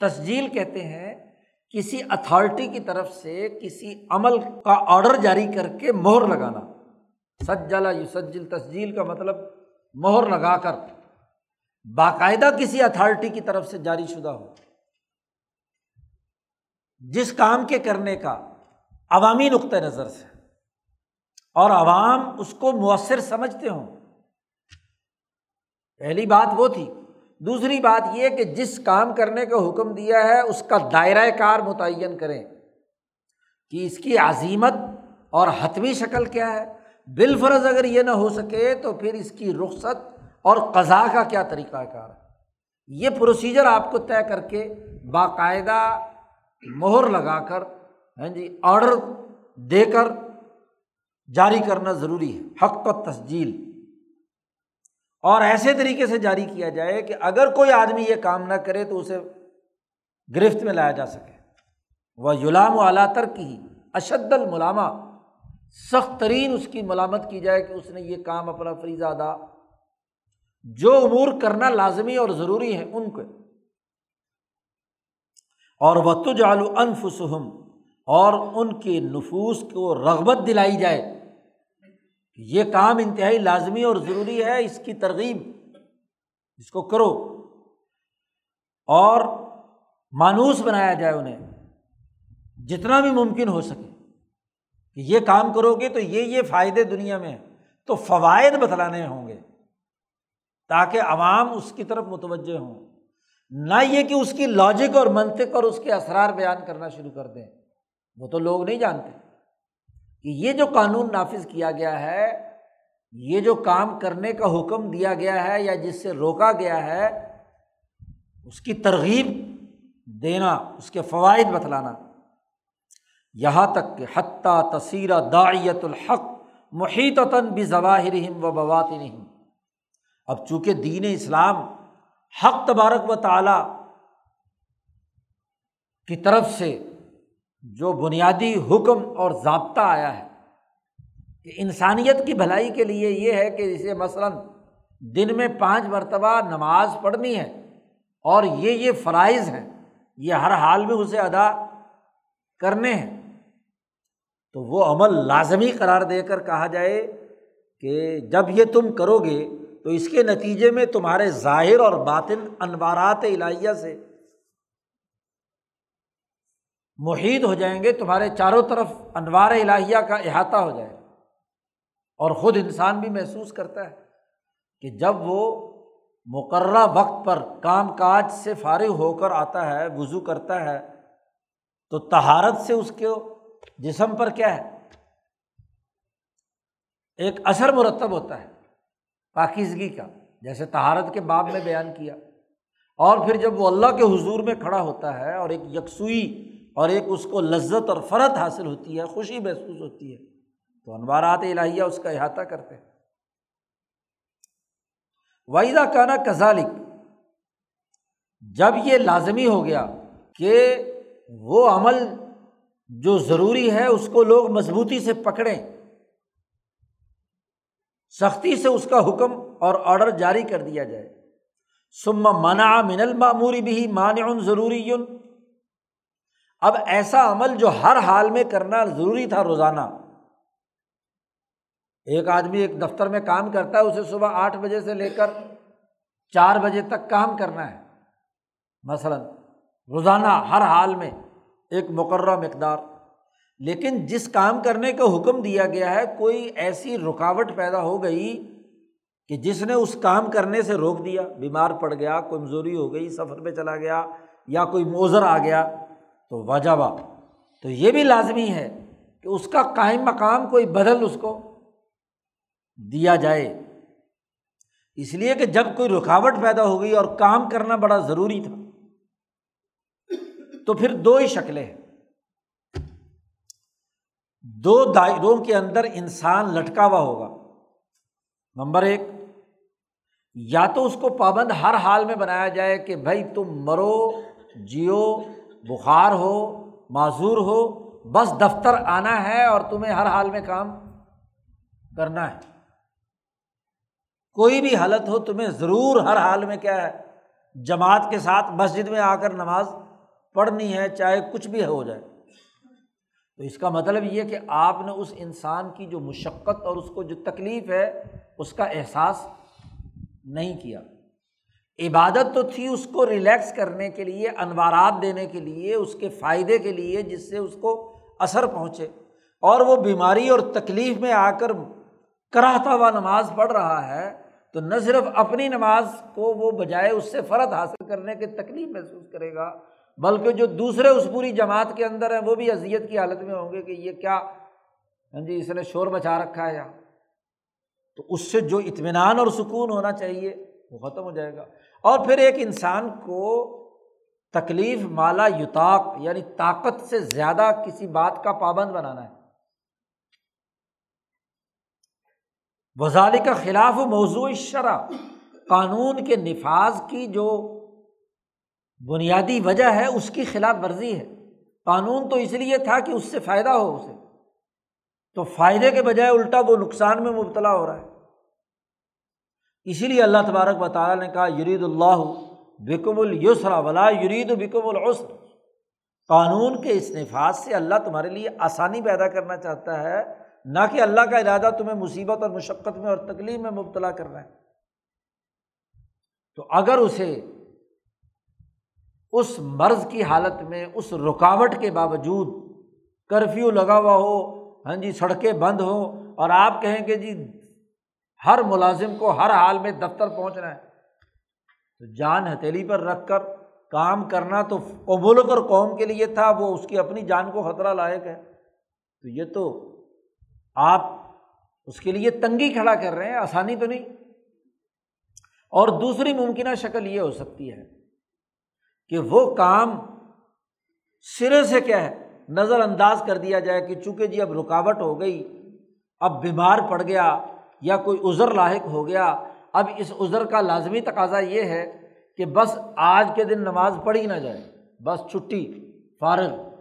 تسجیل کہتے ہیں، کسی اتھارٹی کی طرف سے کسی عمل کا آڈر جاری کر کے مہر لگانا۔ سجلا یو سجل تسجیل کا مطلب مہر لگا کر۔ باقاعدہ کسی اتھارٹی کی طرف سے جاری شدہ ہو۔ جس کام کے کرنے کا عوامی نقطۂ نظر سے۔ اور عوام اس کو مؤثر سمجھتے ہوں۔ پہلی بات وہ تھی دوسری بات یہ کہ جس کام کرنے کا حکم دیا ہے، اس کا دائرۂ کار متعین کریں کہ اس کی عظیمت اور حتمی شکل کیا ہے۔ بالفرض اگر یہ نہ ہو سکے تو پھر اس کی رخصت اور قضا کا کیا طریقہ کار ہے؟ یہ پروسیجر آپ کو طے کر کے باقاعدہ مہر لگا کر ہاں جی آڈر دے کر جاری کرنا ضروری ہے۔ حق و تسجیل۔ اور ایسے طریقے سے جاری کیا جائے کہ اگر کوئی آدمی یہ کام نہ کرے تو اسے گرفت میں لایا جا سکے۔ وہ یلام و اعلیٰ تر کی اشد الملامہ۔ سخت ترین اس کی ملامت کی جائے کہ اس نے یہ کام اپنا فریضہ ادا۔ جو امور کرنا لازمی اور ضروری ہے ان کو اور وہ تج انفسم اور ان کے نفوس کو رغبت دلائی جائے۔ یہ کام انتہائی لازمی اور ضروری ہے، اس کی ترغیب، اس کو کرو۔ اور مانوس بنایا جائے انہیں، جتنا بھی ممکن ہو سکے۔ کہ یہ کام کرو گے تو یہ یہ فائدے دنیا میں تو فوائد بتلانے ہوں گے، تاکہ عوام اس کی طرف متوجہ ہوں۔ نہ یہ کہ اس کی لاجک اور منطق اور اس کے اسرار بیان کرنا شروع کر دیں۔ وہ تو لوگ نہیں جانتے۔ کہ یہ جو قانون نافذ کیا گیا ہے، یہ جو کام کرنے کا حکم دیا گیا ہے یا جس سے روکا گیا ہے، اس کی ترغیب دینا، اس کے فوائد بتلانا۔ یہاں تک کہ حتیٰ تصیرہ داعیت الحق محیط بھی ظواہر و بوات نہیں اب چونکہ دین اسلام حق تبارک و تعالیٰ کی طرف سے جو بنیادی حکم اور ضابطہ آیا ہے، کہ انسانیت کی بھلائی کے لیے یہ ہے کہ جسے مثلاً دن میں پانچ مرتبہ نماز پڑھنی ہے اور یہ یہ فرائض ہیں، یہ ہر حال میں اسے ادا کرنے ہیں، تو وہ عمل لازمی قرار دے کر کہا جائے کہ جب یہ تم کرو گے تو اس کے نتیجے میں تمہارے ظاہر اور باطن انوارات الہیہ سے محیط ہو جائیں گے، تمہارے چاروں طرف انوار الہیہ کا احاطہ ہو جائے اور خود انسان بھی محسوس کرتا ہے کہ جب وہ مقررہ وقت پر کام کاج سے فارغ ہو کر آتا ہے، وضو کرتا ہے، تو تہارت سے اس کے جسم پر کیا ہے؟ ایک اثر مرتب ہوتا ہے پاکیزگی کا، جیسے تہارت کے باب میں بیان کیا۔ اور پھر جب وہ اللہ کے حضور میں کھڑا ہوتا ہے اور ایک یکسوئی اور ایک اس کو لذت اور فرت حاصل ہوتی ہے، خوشی محسوس ہوتی ہے۔ تو انوارات الہیہ اس کا احاطہ کرتے ہیں۔ وائدہ کانا کزالک جب یہ لازمی ہو گیا کہ وہ عمل جو ضروری ہے اس کو لوگ مضبوطی سے پکڑیں، سختی سے اس کا حکم اور آڈر جاری کر دیا جائے۔ سما منع من المعموری بھی مانع ضروری اب ایسا عمل جو ہر حال میں کرنا ضروری تھا روزانہ۔ ایک آدمی ایک دفتر میں کام کرتا ہے، اسے صبح آٹھ بجے سے لے کر چار بجے تک کام کرنا ہے۔ مثلاً روزانہ ہر حال میں ایک مقررہ مقدار۔ لیکن جس کام کرنے کا حکم دیا گیا ہے، کوئی ایسی رکاوٹ پیدا ہو گئی کہ جس نے اس کام کرنے سے روک دیا، بیمار پڑ گیا، کمزوری ہو گئی، سفر پہ چلا گیا یا کوئی موزر آ گیا۔ تو واجبہ تو یہ بھی لازمی ہے کہ اس کا قائم مقام کوئی بدل اس کو دیا جائے۔ اس لیے کہ جب کوئی رکاوٹ پیدا ہو گئی اور کام کرنا بڑا ضروری تھا، تو پھر دو ہی شکلیں ہیں۔ دو دائروں کے اندر انسان لٹکا ہوا ہوگا۔ نمبر ایک، یا تو اس کو پابند ہر حال میں بنایا جائے کہ بھائی تم مرو، جیو بخار ہو، معذور ہو، بس دفتر آنا ہے اور تمہیں ہر حال میں کام کرنا ہے۔ کوئی بھی حالت ہو، تمہیں ضرور ہر حال میں کیا ہے، جماعت کے ساتھ مسجد میں آ کر نماز پڑھنی ہے، چاہے کچھ بھی ہو جائے۔ تو اس کا مطلب یہ کہ آپ نے اس انسان کی جو مشقت اور اس کو جو تکلیف ہے، اس کا احساس نہیں کیا۔ عبادت تو تھی اس کو ریلیکس کرنے کے لیے، انوارات دینے کے لیے، اس کے فائدے کے لیے، جس سے اس کو اثر پہنچے۔ اور وہ بیماری اور تکلیف میں آ کر کراہتا ہوا نماز پڑھ رہا ہے، تو نہ صرف اپنی نماز کو وہ بجائے اس سے فرد حاصل کرنے کی تکلیف محسوس کرے گا، بلکہ جو دوسرے اس پوری جماعت کے اندر ہیں، وہ بھی اذیت کی حالت میں ہوں گے کہ یہ کیا ہاں جی اس نے شور بچا رکھا ہے یہاں تو اس سے جو اطمینان اور سکون ہونا چاہیے، وہ ختم ہو جائے گا۔ اور پھر ایک انسان کو تکلیف، مالا یوتاق یعنی طاقت سے زیادہ کسی بات کا پابند بنانا ہے۔ وزال کا خلاف موضوع شرح قانون کے نفاذ کی جو بنیادی وجہ ہے، اس کی خلاف ورزی ہے۔ قانون تو اس لیے تھا کہ اس سے فائدہ ہو اسے۔ تو فائدے کے بجائے الٹا وہ نقصان میں مبتلا ہو رہا ہے۔ اسی لیے اللہ تبارک و تعالیٰ نے کہا، یرید اللہ بکم السرا ولا یرید بکم العسر۔ قانون کے اس نفاذ سے اللہ تمہارے لیے آسانی پیدا کرنا چاہتا ہے، نہ کہ اللہ کا ارادہ تمہیں مصیبت اور مشقت میں اور تکلیف میں مبتلا کر رہا ہے۔ تو اگر اسے اس مرض کی حالت میں، اس رکاوٹ کے باوجود کرفیو لگا ہوا ہو ہاں جی سڑکیں بند ہوں اور آپ کہیں کہ جی ہر ملازم کو ہر حال میں دفتر پہنچنا ہے۔ تو جان ہتھیلی پر رکھ کر کام کرنا تو ملک اور قوم کے لیے تھا، وہ اس کی اپنی جان کو خطرہ لائق ہے۔ تو یہ تو آپ اس کے لیے تنگی کھڑا کر رہے ہیں، آسانی تو نہیں۔ اور دوسری ممکنہ شکل یہ ہو سکتی ہے کہ وہ کام سرے سے کیا ہے، نظر انداز کر دیا جائے کہ چونکہ جی اب رکاوٹ ہو گئی، اب بیمار پڑ گیا یا کوئی عذر لاحق ہو گیا۔ اب اس عذر کا لازمی تقاضا یہ ہے کہ بس آج کے دن نماز پڑھی نہ جائے، بس چھٹی، فارغ۔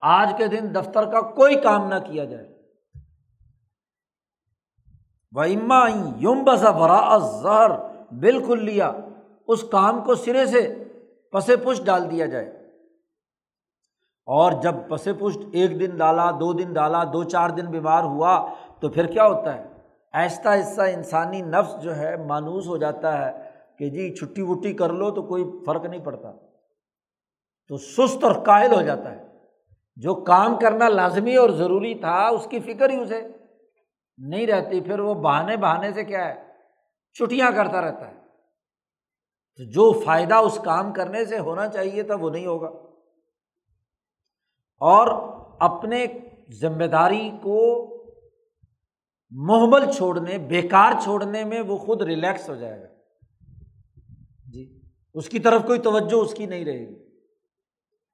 آج کے دن دفتر کا کوئی کام نہ کیا جائے۔ و اما یوم بسا برا زہر بالکل لیا اس کام کو سرے سے پس پشت ڈال دیا جائے۔ اور جب پس پشت ایک دن ڈالا، دو دن ڈالا، دو چار دن بیمار ہوا، تو پھر کیا ہوتا ہے؟ ایسا ایسا انسانی نفس جو ہے مانوس ہو جاتا ہے کہ جی چھٹی وٹی کر لو تو کوئی فرق نہیں پڑتا۔ تو سست اور قائل ہو جاتا ہے۔ جو کام کرنا لازمی اور ضروری تھا اس کی فکر ہی اسے نہیں رہتی۔ پھر وہ بہانے بہانے سے کیا ہے؟ چھٹیاں کرتا رہتا ہے۔ تو جو فائدہ اس کام کرنے سے ہونا چاہیے تھا وہ نہیں ہوگا۔ اور اپنے ذمہ داری کو محمل چھوڑنے، بیکار چھوڑنے میں وہ خود ریلیکس ہو جائے گا۔ جی اس کی طرف کوئی توجہ اس کی نہیں رہے گی۔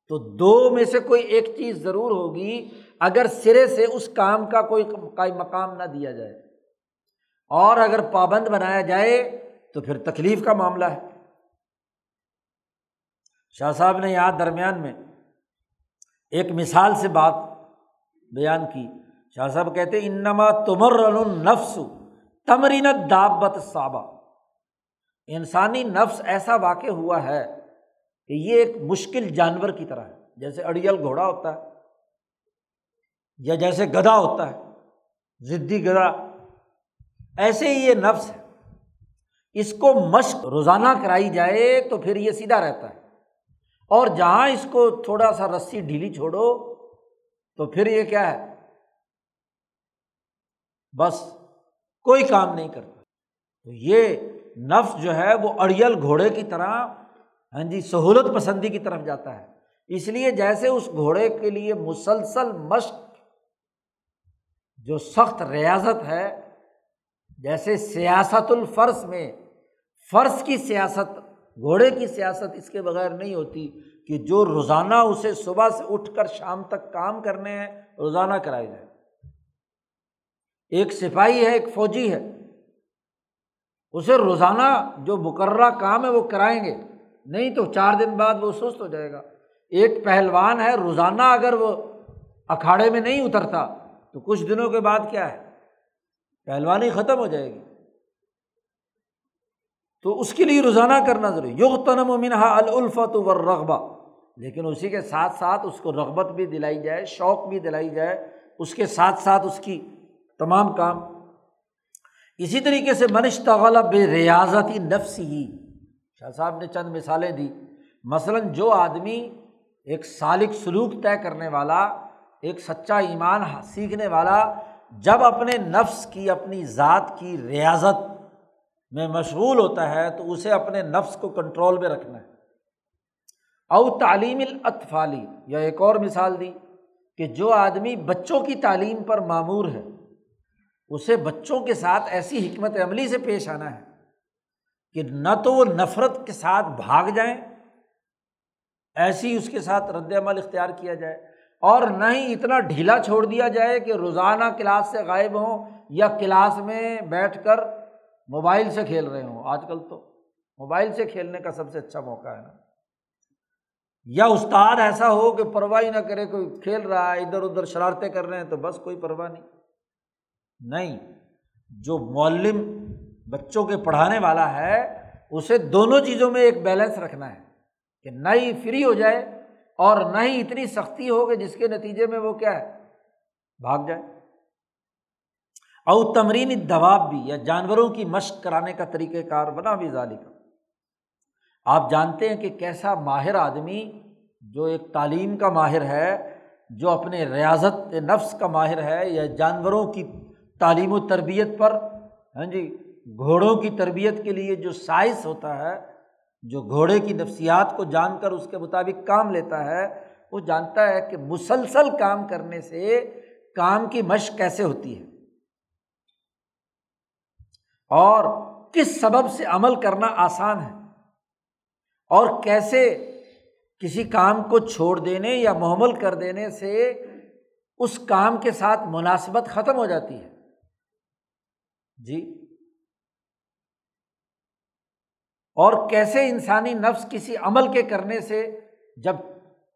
تو دو میں سے کوئی ایک چیز ضرور ہوگی، اگر سرے سے اس کام کا کوئی مقام نہ دیا جائے۔ اور اگر پابند بنایا جائے تو پھر تکلیف کا معاملہ ہے۔ شاہ صاحب نے یہاں درمیان میں ایک مثال سے بات بیان کی۔ شاہ صاحب کہتے انما تمر النفس تمرین دابت صابہ انسانی نفس ایسا واقع ہوا ہے کہ یہ ایک مشکل جانور کی طرح ہے، جیسے اڑیل گھوڑا ہوتا ہے، یا جیسے گدھا ہوتا ہے ضدی گدھا۔ ایسے ہی یہ نفس ہے۔ اس کو مشق روزانہ کرائی جائے تو پھر یہ سیدھا رہتا ہے۔ اور جہاں اس کو تھوڑا سا رسی ڈھیلی چھوڑو تو پھر یہ کیا ہے؟ بس کوئی کام نہیں کرتا۔ تو یہ نفس جو ہے وہ اڑیل گھوڑے کی طرح ہاں جی سہولت پسندی کی طرف جاتا ہے۔ اس لیے جیسے اس گھوڑے کے لیے مسلسل مشق جو سخت ریاضت ہے، جیسے سیاست الفرس میں فرض کی سیاست، گھوڑے کی سیاست اس کے بغیر نہیں ہوتی کہ جو روزانہ اسے صبح سے اٹھ کر شام تک کام کرنے ہیں، روزانہ کرائے جائے۔ ایک سپاہی ہے، ایک فوجی ہے۔ اسے روزانہ جو مقررہ کام ہے وہ کرائیں گے۔ نہیں تو چار دن بعد وہ سست ہو جائے گا۔ ایک پہلوان ہے، روزانہ اگر وہ اکھاڑے میں نہیں اترتا تو کچھ دنوں کے بعد کیا ہے؟ پہلوانی ختم ہو جائے گی۔ تو اس کے لیے روزانہ کرنا ضروری۔ یوگ تنم و منہا الفت و رغبہ لیکن اسی کے ساتھ ساتھ اس کو رغبت بھی دلائی جائے، شوق بھی دلائی جائے، اس کے ساتھ ساتھ اس کی تمام کام۔ اسی طریقے سے منش تغلب بے ریاضتی نفس ہی۔ شاہ صاحب نے چند مثالیں دی۔ مثلاً جو آدمی ایک سالق سلوک طے کرنے والا، ایک سچا ایمان ہاں، سیکھنے والا، جب اپنے نفس کی، اپنی ذات کی ریاضت میں مشغول ہوتا ہے، تو اسے اپنے نفس کو کنٹرول میں رکھنا ہے۔ او تعلیم الاطفالی یا ایک اور مثال دی کہ جو آدمی بچوں کی تعلیم پر معمور ہے اسے بچوں کے ساتھ ایسی حکمت عملی سے پیش آنا ہے، کہ نہ تو وہ نفرت کے ساتھ بھاگ جائیں ایسی اس کے ساتھ رد عمل اختیار کیا جائے اور نہ ہی اتنا ڈھیلا چھوڑ دیا جائے کہ روزانہ کلاس سے غائب ہوں یا کلاس میں بیٹھ کر موبائل سے کھیل رہے ہوں۔ آج کل تو موبائل سے کھیلنے کا سب سے اچھا موقع ہے نا۔ یا استاد ایسا ہو کہ پرواہ نہ کرے کوئی کھیل رہا ہے ادھر ادھر شرارتیں کر رہے ہیں تو بس کوئی پرواہ نہیں۔ نہیں، جو معلم بچوں کے پڑھانے والا ہے، اسے دونوں چیزوں میں ایک بیلنس رکھنا ہے کہ نہ ہی فری ہو جائے اور نہ ہی اتنی سختی ہو کہ جس کے نتیجے میں وہ کیا ہے، بھاگ جائے۔ او تمرین دباب بھی، یا جانوروں کی مشق کرانے کا طریقہ کار بنا بھی ظالی کا آپ جانتے ہیں کہ کیسا ماہر آدمی جو ایک تعلیم کا ماہر ہے، جو اپنے ریاضت، نفس کا ماہر ہے، یا جانوروں کی تعلیم و تربیت پر ہاں جی گھوڑوں کی تربیت کے لیے جو سائنس ہوتا ہے، جو گھوڑے کی نفسیات کو جان کر اس کے مطابق کام لیتا ہے، وہ جانتا ہے کہ مسلسل کام کرنے سے کام کی مشق کیسے ہوتی ہے۔ اور کس سبب سے عمل کرنا آسان ہے؟ اور کیسے کسی کام کو چھوڑ دینے یا محمل کر دینے سے اس کام کے ساتھ مناسبت ختم ہو جاتی ہے؟ جی۔ اور کیسے انسانی نفس کسی عمل کے کرنے سے جب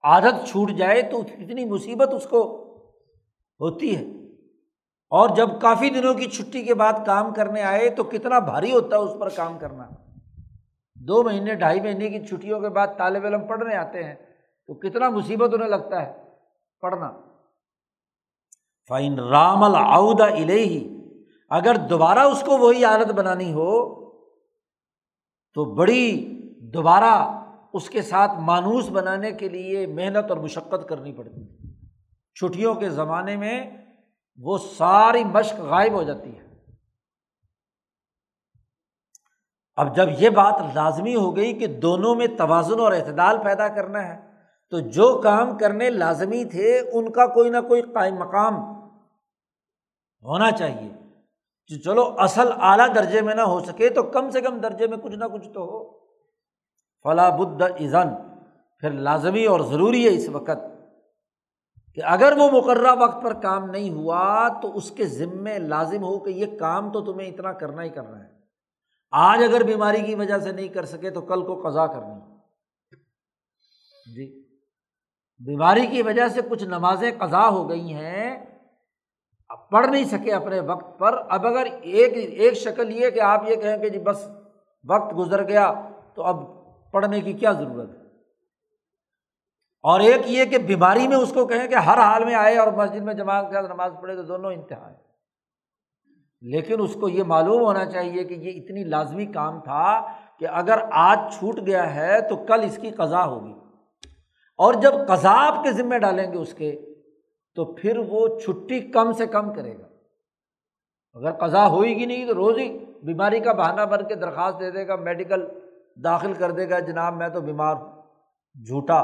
عادت چھوٹ جائے تو اتنی مصیبت اس کو ہوتی ہے۔ اور جب کافی دنوں کی چھٹی کے بعد کام کرنے آئے تو کتنا بھاری ہوتا ہے اس پر کام کرنا۔ دو مہینے، ڈھائی مہینے کی چھٹیوں کے بعد طالب علم پڑھنے آتے ہیں تو کتنا مصیبت انہیں لگتا ہے۔ پڑھنا۔ فائن رام العدا الہی اگر دوبارہ اس کو وہی عادت بنانی ہو، تو بڑی دوبارہ اس کے ساتھ مانوس بنانے کے لیے محنت اور مشقت کرنی پڑتی ہے۔ چھٹیوں کے زمانے میں وہ ساری مشق غائب ہو جاتی ہے۔ اب جب یہ بات لازمی ہو گئی کہ دونوں میں توازن اور اعتدال پیدا کرنا ہے، تو جو کام کرنے لازمی تھے، ان کا کوئی نہ کوئی قائم مقام ہونا چاہیے۔ چلو اصل اعلیٰ درجے میں نہ ہو سکے تو کم سے کم درجے میں کچھ نہ کچھ تو ہو۔ فلاں بدھ ایزن پھر لازمی اور ضروری ہے اس وقت کہ اگر وہ مقررہ وقت پر کام نہیں ہوا تو اس کے ذمے لازم ہو کہ یہ کام تو تمہیں اتنا کرنا ہی کرنا ہے۔ آج اگر بیماری کی وجہ سے نہیں کر سکے تو کل کو قزا کرنی جی بیماری کی وجہ سے کچھ نمازیں قزا ہو گئی ہیں پڑھ نہیں سکے اپنے وقت پر۔ اب اگر ایک ایک شکل یہ کہ آپ یہ کہیں کہ جی بس وقت گزر گیا تو اب پڑھنے کی کیا ضرورت ہے؟ اور ایک یہ کہ بیماری میں اس کو کہیں کہ ہر حال میں آئے اور مسجد میں جماعت کے ساتھ نماز پڑھے تو دونوں انتہا ہے لیکن اس کو یہ معلوم ہونا چاہیے کہ یہ اتنی لازمی کام تھا کہ اگر آج چھوٹ گیا ہے تو کل اس کی قضا ہوگی۔ اور جب قضا آپ کے ذمے ڈالیں گے اس کے تو پھر وہ چھٹی کم سے کم کرے گا۔ اگر قضا ہوئے گی نہیں تو روز ہی بیماری کا بہانہ بن کے درخواست دے دے گا، میڈیکل داخل کر دے گا، جناب میں تو بیمار ہوں۔ جھوٹا۔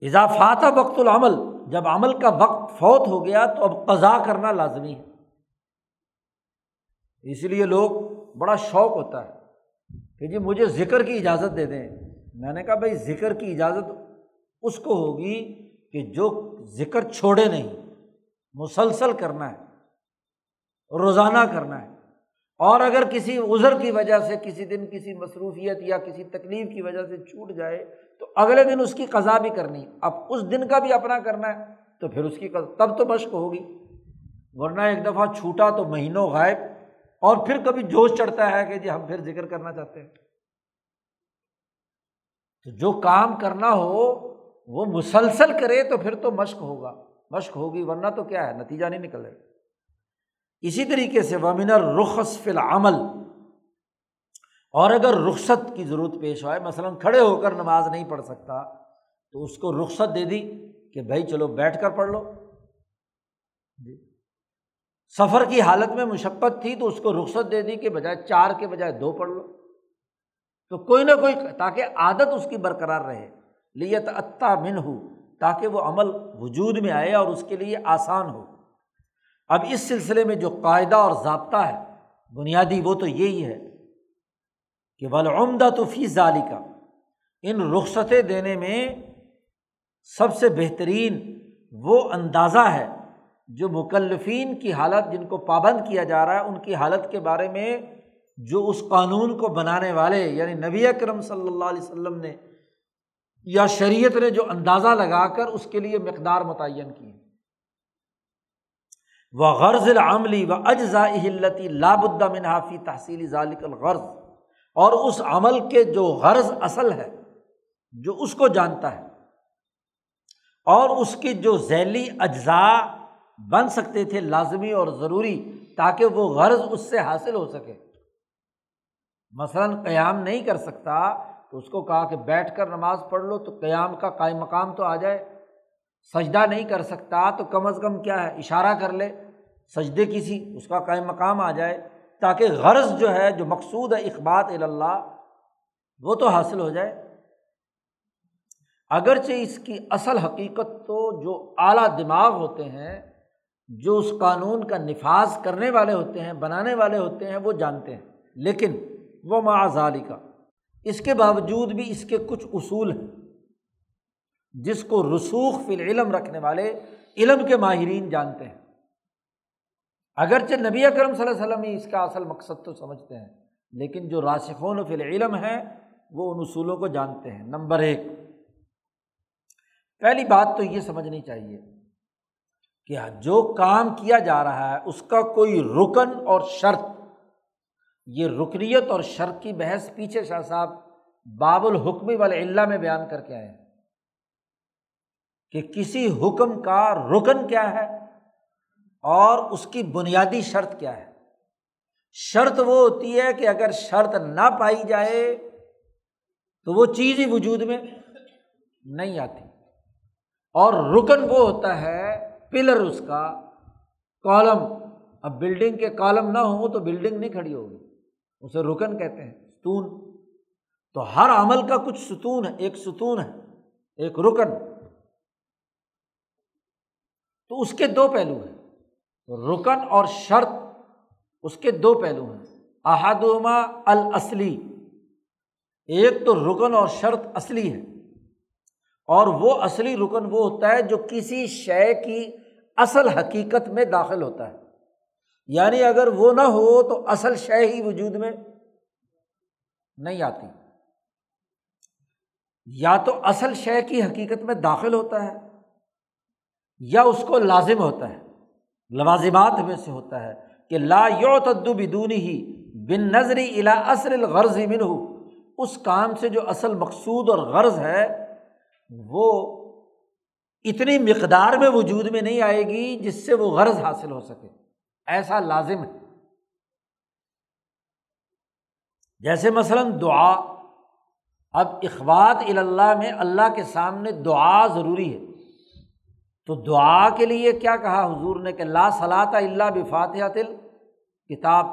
اضافات وقت العمل، جب عمل کا وقت فوت ہو گیا تو اب قضا کرنا لازمی ہے۔ اس لیے لوگ بڑا شوق ہوتا ہے کہ جی مجھے ذکر کی اجازت دے دیں۔ میں نے کہا بھائی ذکر کی اجازت اس کو ہوگی کہ جو ذکر چھوڑے نہیں، مسلسل کرنا ہے، روزانہ کرنا ہے۔ اور اگر کسی عذر کی وجہ سے کسی دن کسی مصروفیت یا کسی تکلیف کی وجہ سے چھوٹ جائے، تو اگلے دن اس کی قضا بھی کرنی۔ اب اس دن کا بھی اپنا کرنا ہے، تو پھر اس کی تب تو مشق ہوگی۔ ورنہ ایک دفعہ چھوٹا تو مہینوں غائب، اور پھر کبھی جوش چڑھتا ہے کہ جی ہم پھر ذکر کرنا چاہتے ہیں۔ تو جو کام کرنا ہو، وہ مسلسل کرے تو پھر تو مشق ہوگا۔ مشق ہوگی، ورنہ تو کیا ہے؟ نتیجہ نہیں نکلے گا اسی طریقے سے ومنر رخص فی العمل۔ اور اگر رخصت کی ضرورت پیش آئے، مثلاً کھڑے ہو کر نماز نہیں پڑھ سکتا، تو اس کو رخصت دے دی کہ بھائی چلو بیٹھ کر پڑھ لو۔ جی۔ سفر کی حالت میں مشقت تھی تو اس کو رخصت دے دی کہ بجائے چار کے بجائے دو پڑھ لو۔ تو کوئی نہ کوئی تاکہ عادت اس کی برقرار رہے۔ لیت عطا من ہو تاکہ وہ عمل وجود میں آئے اور اس کے لیے آسان ہو۔ اب اس سلسلے میں جو قاعدہ اور ضابطہ ہے، بنیادی وہ تو یہی ہے کہ ولعمدہ تو فی ظالی کا ان رخصتیں دینے میں سب سے بہترین وہ اندازہ ہے جو مکلفین کی حالت، جن کو پابند کیا جا رہا ہے، ان کی حالت کے بارے میں جو اس قانون کو بنانے والے یعنی نبی اکرم صلی اللہ علیہ وسلم نے یا شریعت نے جو اندازہ لگا کر اس کے لیے مقدار متعین کی وہ غرض العملی و اجزا ہلتی لابدہ منحافی تحصیلی ذالک الغرض اور اس عمل کے جو غرض اصل ہے، جو اس کو جانتا ہے، اور اس کی جو ذیلی اجزاء بن سکتے تھے، لازمی اور ضروری، تاکہ وہ غرض اس سے حاصل ہو سکے۔ مثلاً قیام نہیں کر سکتا تو اس کو کہا کہ بیٹھ کر نماز پڑھ لو تو قیام کا قائم مقام تو آ جائے۔ سجدہ نہیں کر سکتا تو کم از کم کیا ہے؟ اشارہ کر لے۔ سجدے کسی اس کا قائم مقام آ جائے۔ تاکہ غرض جو ہے، جو مقصود ہے اقبات اللہ وہ تو حاصل ہو جائے۔ اگرچہ اس کی اصل حقیقت تو جو اعلیٰ دماغ ہوتے ہیں، جو اس قانون کا نفاذ کرنے والے ہوتے ہیں، بنانے والے ہوتے ہیں، وہ جانتے ہیں۔ لیکن وہ معذالی کا اس کے باوجود بھی اس کے کچھ اصول ہیں۔ جس کو رسوخ فی العلم رکھنے والے علم کے ماہرین جانتے ہیں۔ اگرچہ نبی اکرم صلی اللہ علیہ وسلم ہی اس کا اصل مقصد تو سمجھتے ہیں، لیکن جو راسخون فی العلم ہیں، وہ ان اصولوں کو جانتے ہیں۔ نمبر ایک۔ پہلی بات تو یہ سمجھنی چاہیے کہ جو کام کیا جا رہا ہے، اس کا کوئی رکن اور شرط یہ رکنیت اور شرط کی بحث پیچھے شاہ صاحب باب الحکمی والے اللہ میں بیان کر کے آئے کہ کسی حکم کا رکن کیا ہے اور اس کی بنیادی شرط کیا ہے۔ شرط وہ ہوتی ہے کہ اگر شرط نہ پائی جائے تو وہ چیز ہی وجود میں نہیں آتی۔ اور رکن وہ ہوتا ہے، پلر اس کا، کالم۔ اب بلڈنگ کے کالم نہ ہو تو بلڈنگ نہیں کھڑی ہوگی۔ اسے رکن کہتے ہیں، ستون۔ تو ہر عمل کا کچھ ستون ہے، ایک ستون ہے، ایک رکن۔ تو اس کے دو پہلو ہیں۔ رکن اور شرط اس کے دو پہلو ہیں۔ احدما الاصلی۔ ایک تو رکن اور شرط اصلی ہے اور وہ اصلی رکن وہ ہوتا ہے جو کسی شے کی اصل حقیقت میں داخل ہوتا ہے۔ یعنی اگر وہ نہ ہو تو اصل شے ہی وجود میں نہیں آتی۔ یا تو اصل شے کی حقیقت میں داخل ہوتا ہے یا اس کو لازم ہوتا ہے، لوازمات میں سے ہوتا ہے کہ لا یو تدو بدون ہی بن نظری الا اصل الغرض من ہو اس کام سے جو اصل مقصود اور غرض ہے، وہ اتنی مقدار میں وجود میں نہیں آئے گی جس سے وہ غرض حاصل ہو سکے۔ ایسا لازم ہے۔ جیسے مثلاً دعا، اب اخبات اللہ میں اللہ کے سامنے دعا ضروری ہے۔ تو دعا کے لیے کیا کہا حضور نے کہ لا صلاح اللہ بفاتحہ تل کتاب،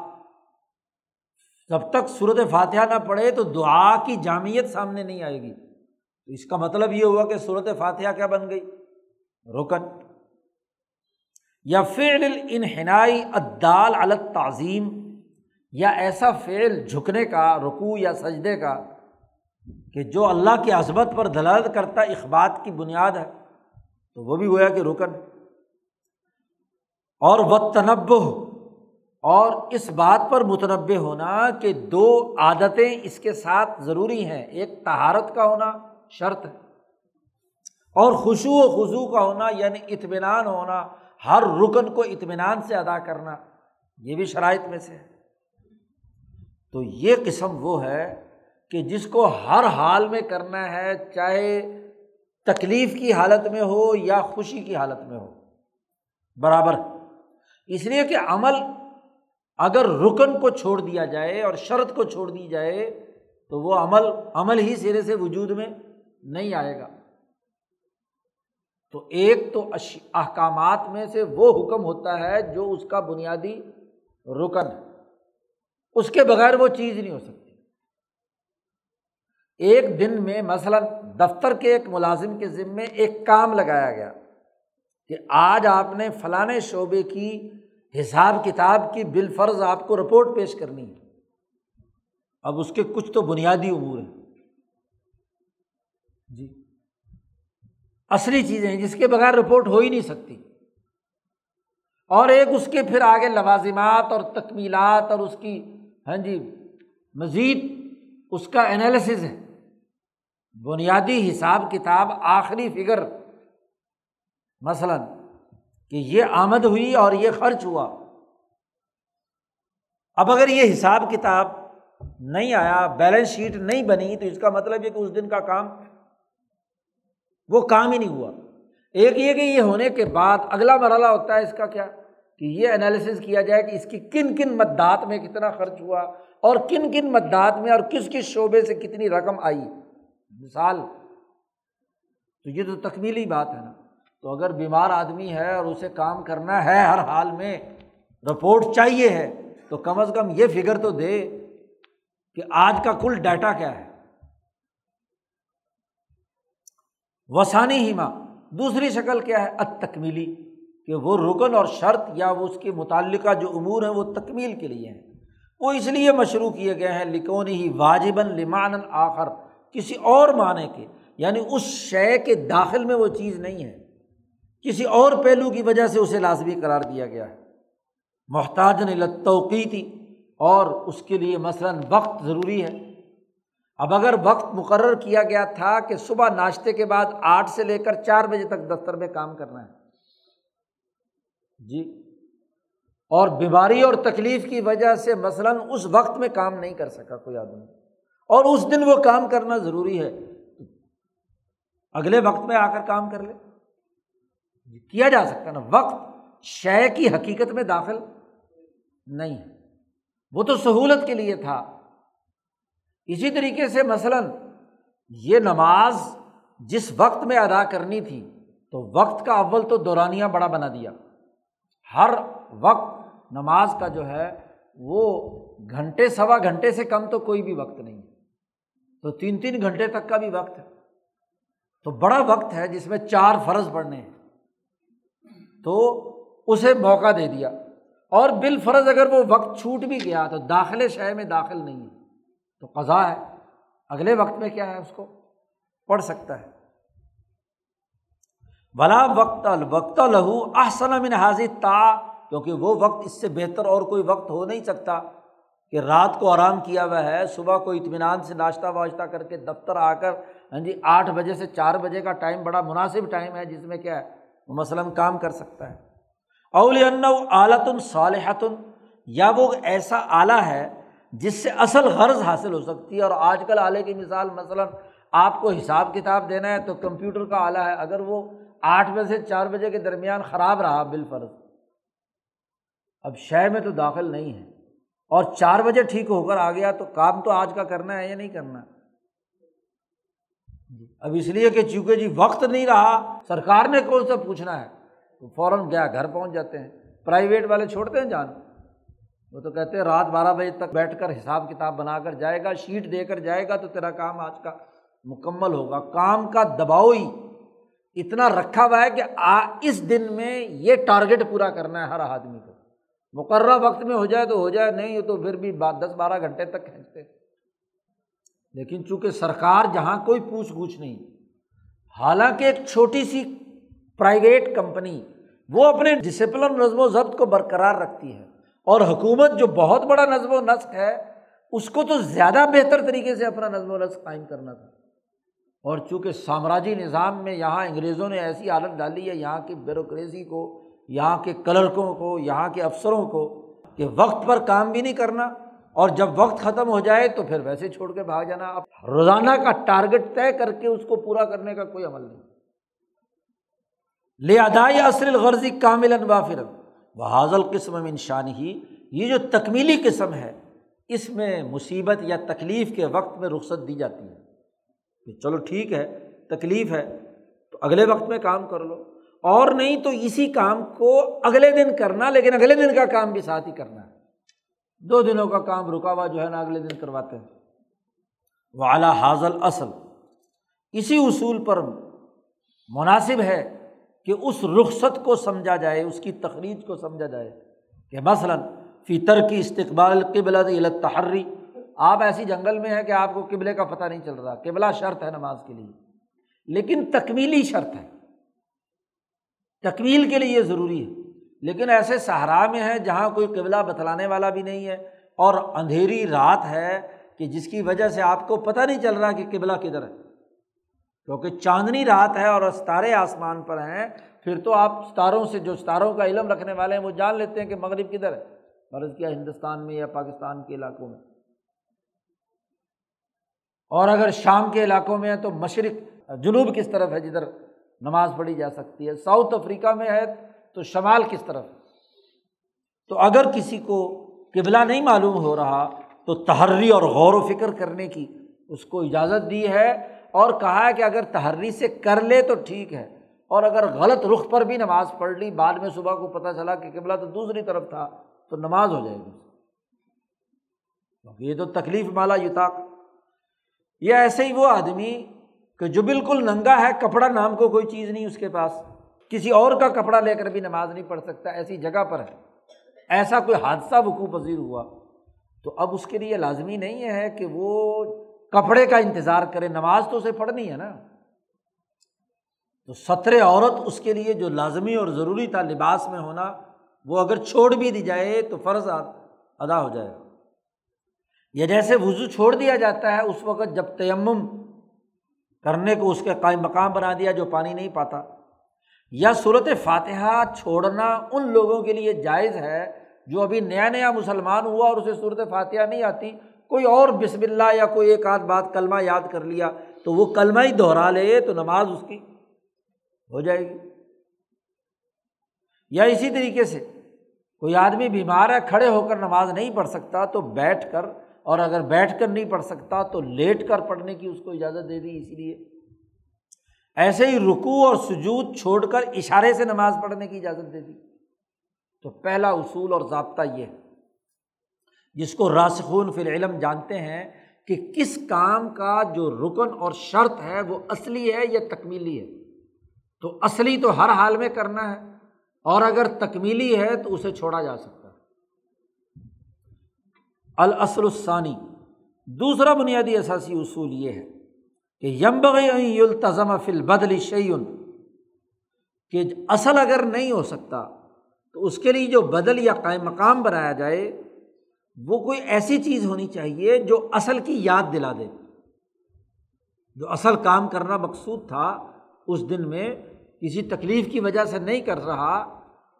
جب تک صورت فاتحہ نہ پڑھے تو دعا کی جامعت سامنے نہیں آئے گی۔ تو اس کا مطلب یہ ہوا کہ صورت فاتحہ کیا بن گئی؟ رکن۔ یا فعل الانحنائی ادال الت تعظیم یا ایسا فعل جھکنے کا، رکوع یا سجدے کا، کہ جو اللہ کی عظمت پر دلالت کرتا اخبات کی بنیاد ہے، تو وہ بھی گویا کہ رکن۔ اور و تنبع اور اس بات پر متنوع ہونا کہ دو عادتیں اس کے ساتھ ضروری ہیں۔ ایک تہارت کا ہونا، شرط ہے، اور خوشو و خضو کا ہونا یعنی اطمینان ہونا ہر رکن کو اطمینان سے ادا کرنا، یہ بھی شرائط میں سے ہے۔ تو یہ قسم وہ ہے کہ جس کو ہر حال میں کرنا ہے، چاہے تکلیف کی حالت میں ہو یا خوشی کی حالت میں ہو۔ برابر۔ اس لیے کہ عمل اگر رکن کو چھوڑ دیا جائے اور شرط کو چھوڑ دی جائے، تو وہ عمل عمل ہی سرے سے وجود میں نہیں آئے گا۔ تو ایک تو احکامات میں سے وہ حکم ہوتا ہے جو اس کا بنیادی رکن ہے۔ اس کے بغیر وہ چیز نہیں ہو سکتی۔ ایک دن میں مثلاً دفتر کے ایک ملازم کے ذمے ایک کام لگایا گیا کہ آج آپ نے فلاں شعبے کی حساب کتاب کی بال فرض آپ کو رپورٹ پیش کرنی ہے۔ اب اس کے کچھ تو بنیادی امور ہیں۔ جی۔ اصلی چیزیں جس کے بغیر رپورٹ ہو ہی نہیں سکتی۔ اور ایک اس کے پھر آگے لوازمات اور تکمیلات اور اس کی ہاں جی مزید اس کا انالیسز ہے۔ بنیادی حساب کتاب آخری فگر مثلاً کہ یہ آمد ہوئی اور یہ خرچ ہوا۔ اب اگر یہ حساب کتاب نہیں آیا بیلنس شیٹ نہیں بنی، تو اس کا مطلب یہ کہ اس دن کا کام وہ کام ہی نہیں ہوا۔ ایک یہ کہ یہ ہونے کے بعد اگلا مرحلہ ہوتا ہے اس کا کیا؟ کہ یہ انالیسس کیا جائے کہ اس کی کن کن مددات میں کتنا خرچ ہوا اور کن کن مددات میں اور کس کس شعبے سے کتنی رقم آئی۔ مثال، تو یہ تو تکمیلی بات ہے نا۔ تو اگر بیمار آدمی ہے اور اسے کام کرنا ہے ہر حال میں، رپورٹ چاہیے ہے، تو کم از کم یہ فگر تو دے کہ آج کا کل ڈیٹا کیا ہے۔ وسانی ہی ماں۔ دوسری شکل کیا ہے؟ ات تکمیلی کہ وہ رکن اور شرط یا وہ اس کے متعلقہ جو امور ہیں وہ تکمیل کے لیے ہیں۔ وہ اس لیے مشروع کیے گئے ہیں، لکونی ہی واجباً لمان آخر، کسی اور معنی کے یعنی اس شے کے داخل میں وہ چیز نہیں ہے۔ کسی اور پہلو کی وجہ سے اسے لازمی قرار دیا گیا ہے۔ محتاج توقیتی اور اس کے لیے مثلاً وقت ضروری ہے۔ اب اگر وقت مقرر کیا گیا تھا کہ صبح ناشتے کے بعد آٹھ سے لے کر چار بجے تک دفتر میں کام کرنا ہے۔ جی۔ اور بیماری اور تکلیف کی وجہ سے مثلاً اس وقت میں کام نہیں کر سکا کوئی آدمی۔ اور اس دن وہ کام کرنا ضروری ہے۔ اگلے وقت میں آ کر کام کر لے۔ جی کیا جا سکتا نا؟ وقت شے کی حقیقت میں داخل نہیں۔ ہے وہ تو سہولت کے لیے تھا۔ اسی طریقے سے مثلاً یہ نماز جس وقت میں ادا کرنی تھی، تو وقت کا اول تو دورانیہ بڑا بنا دیا۔ ہر وقت نماز کا جو ہے، وہ گھنٹے سوا گھنٹے سے کم تو کوئی بھی وقت نہیں۔ تو تین تین گھنٹے تک کا بھی وقت۔ ہے تو بڑا وقت ہے جس میں چار فرض پڑھنے ہیں۔ تو اسے موقع دے دیا۔ اور بال فرض اگر وہ وقت چھوٹ بھی گیا تو داخلے شہر میں داخل نہیں ہے۔ تو قضا ہے۔ اگلے وقت میں کیا ہے اس کو؟ پڑھ سکتا ہے۔ بلا وقت الوقت لہو احسن من حاضر تا کیونکہ وہ وقت اس سے بہتر اور کوئی وقت ہو نہیں سکتا کہ رات کو آرام کیا ہوا ہے، صبح کو اطمینان سے ناشتہ واشتہ کر کے دفتر آ کر ہاں جی آٹھ بجے سے چار بجے کا ٹائم بڑا مناسب ٹائم ہے، جس میں کیا ہے، وہ مثلاً کام کر سکتا ہے۔ اول اعلیٰ صالحتن یا وہ ایسا آلہ ہے جس سے اصل غرض حاصل ہو سکتی ہے اور آج کل آلے کی مثال مثلاً آپ کو حساب کتاب دینا ہے تو کمپیوٹر کا آلہ ہے، اگر وہ آٹھ بجے سے چار بجے کے درمیان خراب رہا بال فرض، اب شہر میں تو داخل نہیں ہے۔ اور چار بجے ٹھیک ہو کر آ گیا تو کام تو آج کا کرنا ہے یا نہیں کرنا؟ اب اس لیے کہ چونکہ جی وقت نہیں رہا، سرکار نے کون سا پوچھنا ہے؟ تو فوراً گیا، گھر پہنچ جاتے ہیں۔ پرائیویٹ والے چھوڑتے ہیں جان۔ وہ تو کہتے ہیں رات بارہ بجے تک بیٹھ کر حساب کتاب بنا کر جائے گا، شیٹ دے کر جائے گا تو تیرا کام آج کا مکمل ہوگا۔ کام کا دباؤ ہی اتنا رکھا ہوا ہے کہ اس دن میں یہ ٹارگیٹ پورا کرنا ہے ہر آدمی کو۔ مقررہ وقت میں ہو جائے تو ہو جائے، نہیں تو پھر بھی دس بارہ گھنٹے تک کھینچتے۔ لیکن چونکہ سرکار جہاں کوئی پوچھ گچھ نہیں، حالانکہ ایک چھوٹی سی پرائیویٹ کمپنی وہ اپنے ڈسپلن نظم و ضبط کو برقرار رکھتی ہے۔ اور حکومت جو بہت بڑا نظم و نسق ہے، اس کو تو زیادہ بہتر طریقے سے اپنا نظم و نسق قائم کرنا تھا۔ اور چونکہ سامراجی نظام میں یہاں انگریزوں نے ایسی حالت ڈالی ہے، یہاں کی بیوروکریسی کو، یہاں کے کلرکوں کو، یہاں کے افسروں کو، کہ وقت پر کام بھی نہیں کرنا اور جب وقت ختم ہو جائے تو پھر ویسے چھوڑ کے بھاگ جانا۔ اب روزانہ کا ٹارگیٹ طے کر کے اس کو پورا کرنے کا کوئی عمل نہیں۔ لے ادائی اصل غرضی کامل انوافر وہ حاضل قسم انشان ہی یہ جو تکمیلی قسم ہے، اس میں مصیبت یا تکلیف کے وقت میں رخصت دی جاتی ہے۔ کہ چلو ٹھیک ہے، تکلیف ہے، تو اگلے وقت میں کام کر لو۔ اور نہیں تو اسی کام کو اگلے دن کرنا، لیکن اگلے دن کا کام بھی ساتھ ہی کرنا ہے۔ دو دنوں کا کام رکا ہوا جو ہے نا اگلے دن کرواتے ہیں۔ وہ اعلیٰ حاضل اصل اسی اصول پر مناسب ہے کہ اس رخصت کو سمجھا جائے، اس کی تخریج کو سمجھا جائے کہ مثلاً فی ترکی استقبال قبل تحری آپ ایسی جنگل میں ہیں کہ آپ کو قبلے کا پتہ نہیں چل رہا، قبلہ شرط ہے نماز کے لیے۔ لیکن تکمیلی شرط ہے۔ تکمیل کے لیے یہ ضروری ہے۔ لیکن ایسے صحرا میں ہے جہاں کوئی قبلہ بتلانے والا بھی نہیں ہے، اور اندھیری رات ہے کہ جس کی وجہ سے آپ کو پتہ نہیں چل رہا کہ قبلہ کدھر ہے۔ کیونکہ چاندنی رات ہے اور ستارے آسمان پر ہیں، پھر تو آپ ستاروں سے جو ستاروں کا علم رکھنے والے ہیں، وہ جان لیتے ہیں کہ مغرب کدھر ہے۔ فرض کیا ہندوستان میں یا پاکستان کے علاقوں میں۔ اور اگر شام کے علاقوں میں ہے تو مشرق، جنوب کس طرف ہے جدھر نماز پڑھی جا سکتی ہے؟ ساؤتھ افریقہ میں ہے تو شمال کس طرف تو اگر کسی کو قبلہ نہیں معلوم ہو رہا تو تحری اور غور و فکر کرنے کی اس کو اجازت دی ہے۔ اور کہا ہے کہ اگر تحری سے کر لے تو ٹھیک ہے، اور اگر غلط رخ پر بھی نماز پڑھ لی، بعد میں صبح کو پتہ چلا کہ قبلہ تو دوسری طرف تھا، تو نماز ہو جائے گی۔ یہ تو تکلیف مالا یوتاق۔ یہ ایسے ہی وہ آدمی کہ جو بالکل ننگا ہے، کپڑا نام کو کوئی چیز نہیں اس کے پاس۔ کسی اور کا کپڑا لے کر بھی نماز نہیں پڑھ سکتا، ایسی جگہ پر ہے۔ ایسا کوئی حادثہ وقوع پذیر ہوا۔ تو اب اس کے لیے لازمی نہیں ہے کہ وہ کپڑے کا انتظار کرے، نماز تو اسے پڑھنی ہے نا۔ تو سطر عورت اس کے لیے جو لازمی اور ضروری تھا لباس میں ہونا، وہ اگر چھوڑ بھی دی جائے تو فرض ادا ہو جائے۔ گا یا جیسے وضو چھوڑ دیا جاتا ہے، اس وقت جب تیمم کرنے کو اس کے قائم مقام بنا دیا جو پانی نہیں پاتا۔ یا صورت فاتحہ چھوڑنا ان لوگوں کے لیے جائز ہے جو ابھی نیا نیا مسلمان ہوا اور اسے صورت فاتحہ نہیں آتی۔ کوئی اور بسم اللہ یا کوئی ایک آدھ بات کلمہ یاد کر لیا تو وہ کلمہ ہی دہرا لے تو نماز اس کی ہو جائے گی۔ یا اسی طریقے سے کوئی آدمی بیمار ہے، کھڑے ہو کر نماز نہیں پڑھ سکتا تو بیٹھ کر، اور اگر بیٹھ کر نہیں پڑھ سکتا تو لیٹ کر پڑھنے کی اس کو اجازت دے دی اسی لیے۔ ایسے ہی رکو اور سجود چھوڑ کر اشارے سے نماز پڑھنے کی اجازت دے دی۔ تو پہلا اصول اور ضابطہ یہ۔ ہے جس کو راسخون فی العلم جانتے ہیں کہ کس کام کا جو رکن اور شرط ہے وہ اصلی ہے یا تکمیلی ہے؟ تو اصلی تو ہر حال میں کرنا ہے، اور اگر تکمیلی ہے تو اسے چھوڑا جا سکتا ہے۔ الاصل الثانی، دوسرا بنیادی اثاثی اصول یہ ہے کہ یمبغی التظم فل بدلی شعین کہ اصل اگر نہیں ہو سکتا تو اس کے لیے جو بدل یا قائم مقام بنایا جائے وہ کوئی ایسی چیز ہونی چاہیے جو اصل کی یاد دلا دے۔ جو اصل کام کرنا مقصود تھا، اس دن میں کسی تکلیف کی وجہ سے نہیں کر رہا،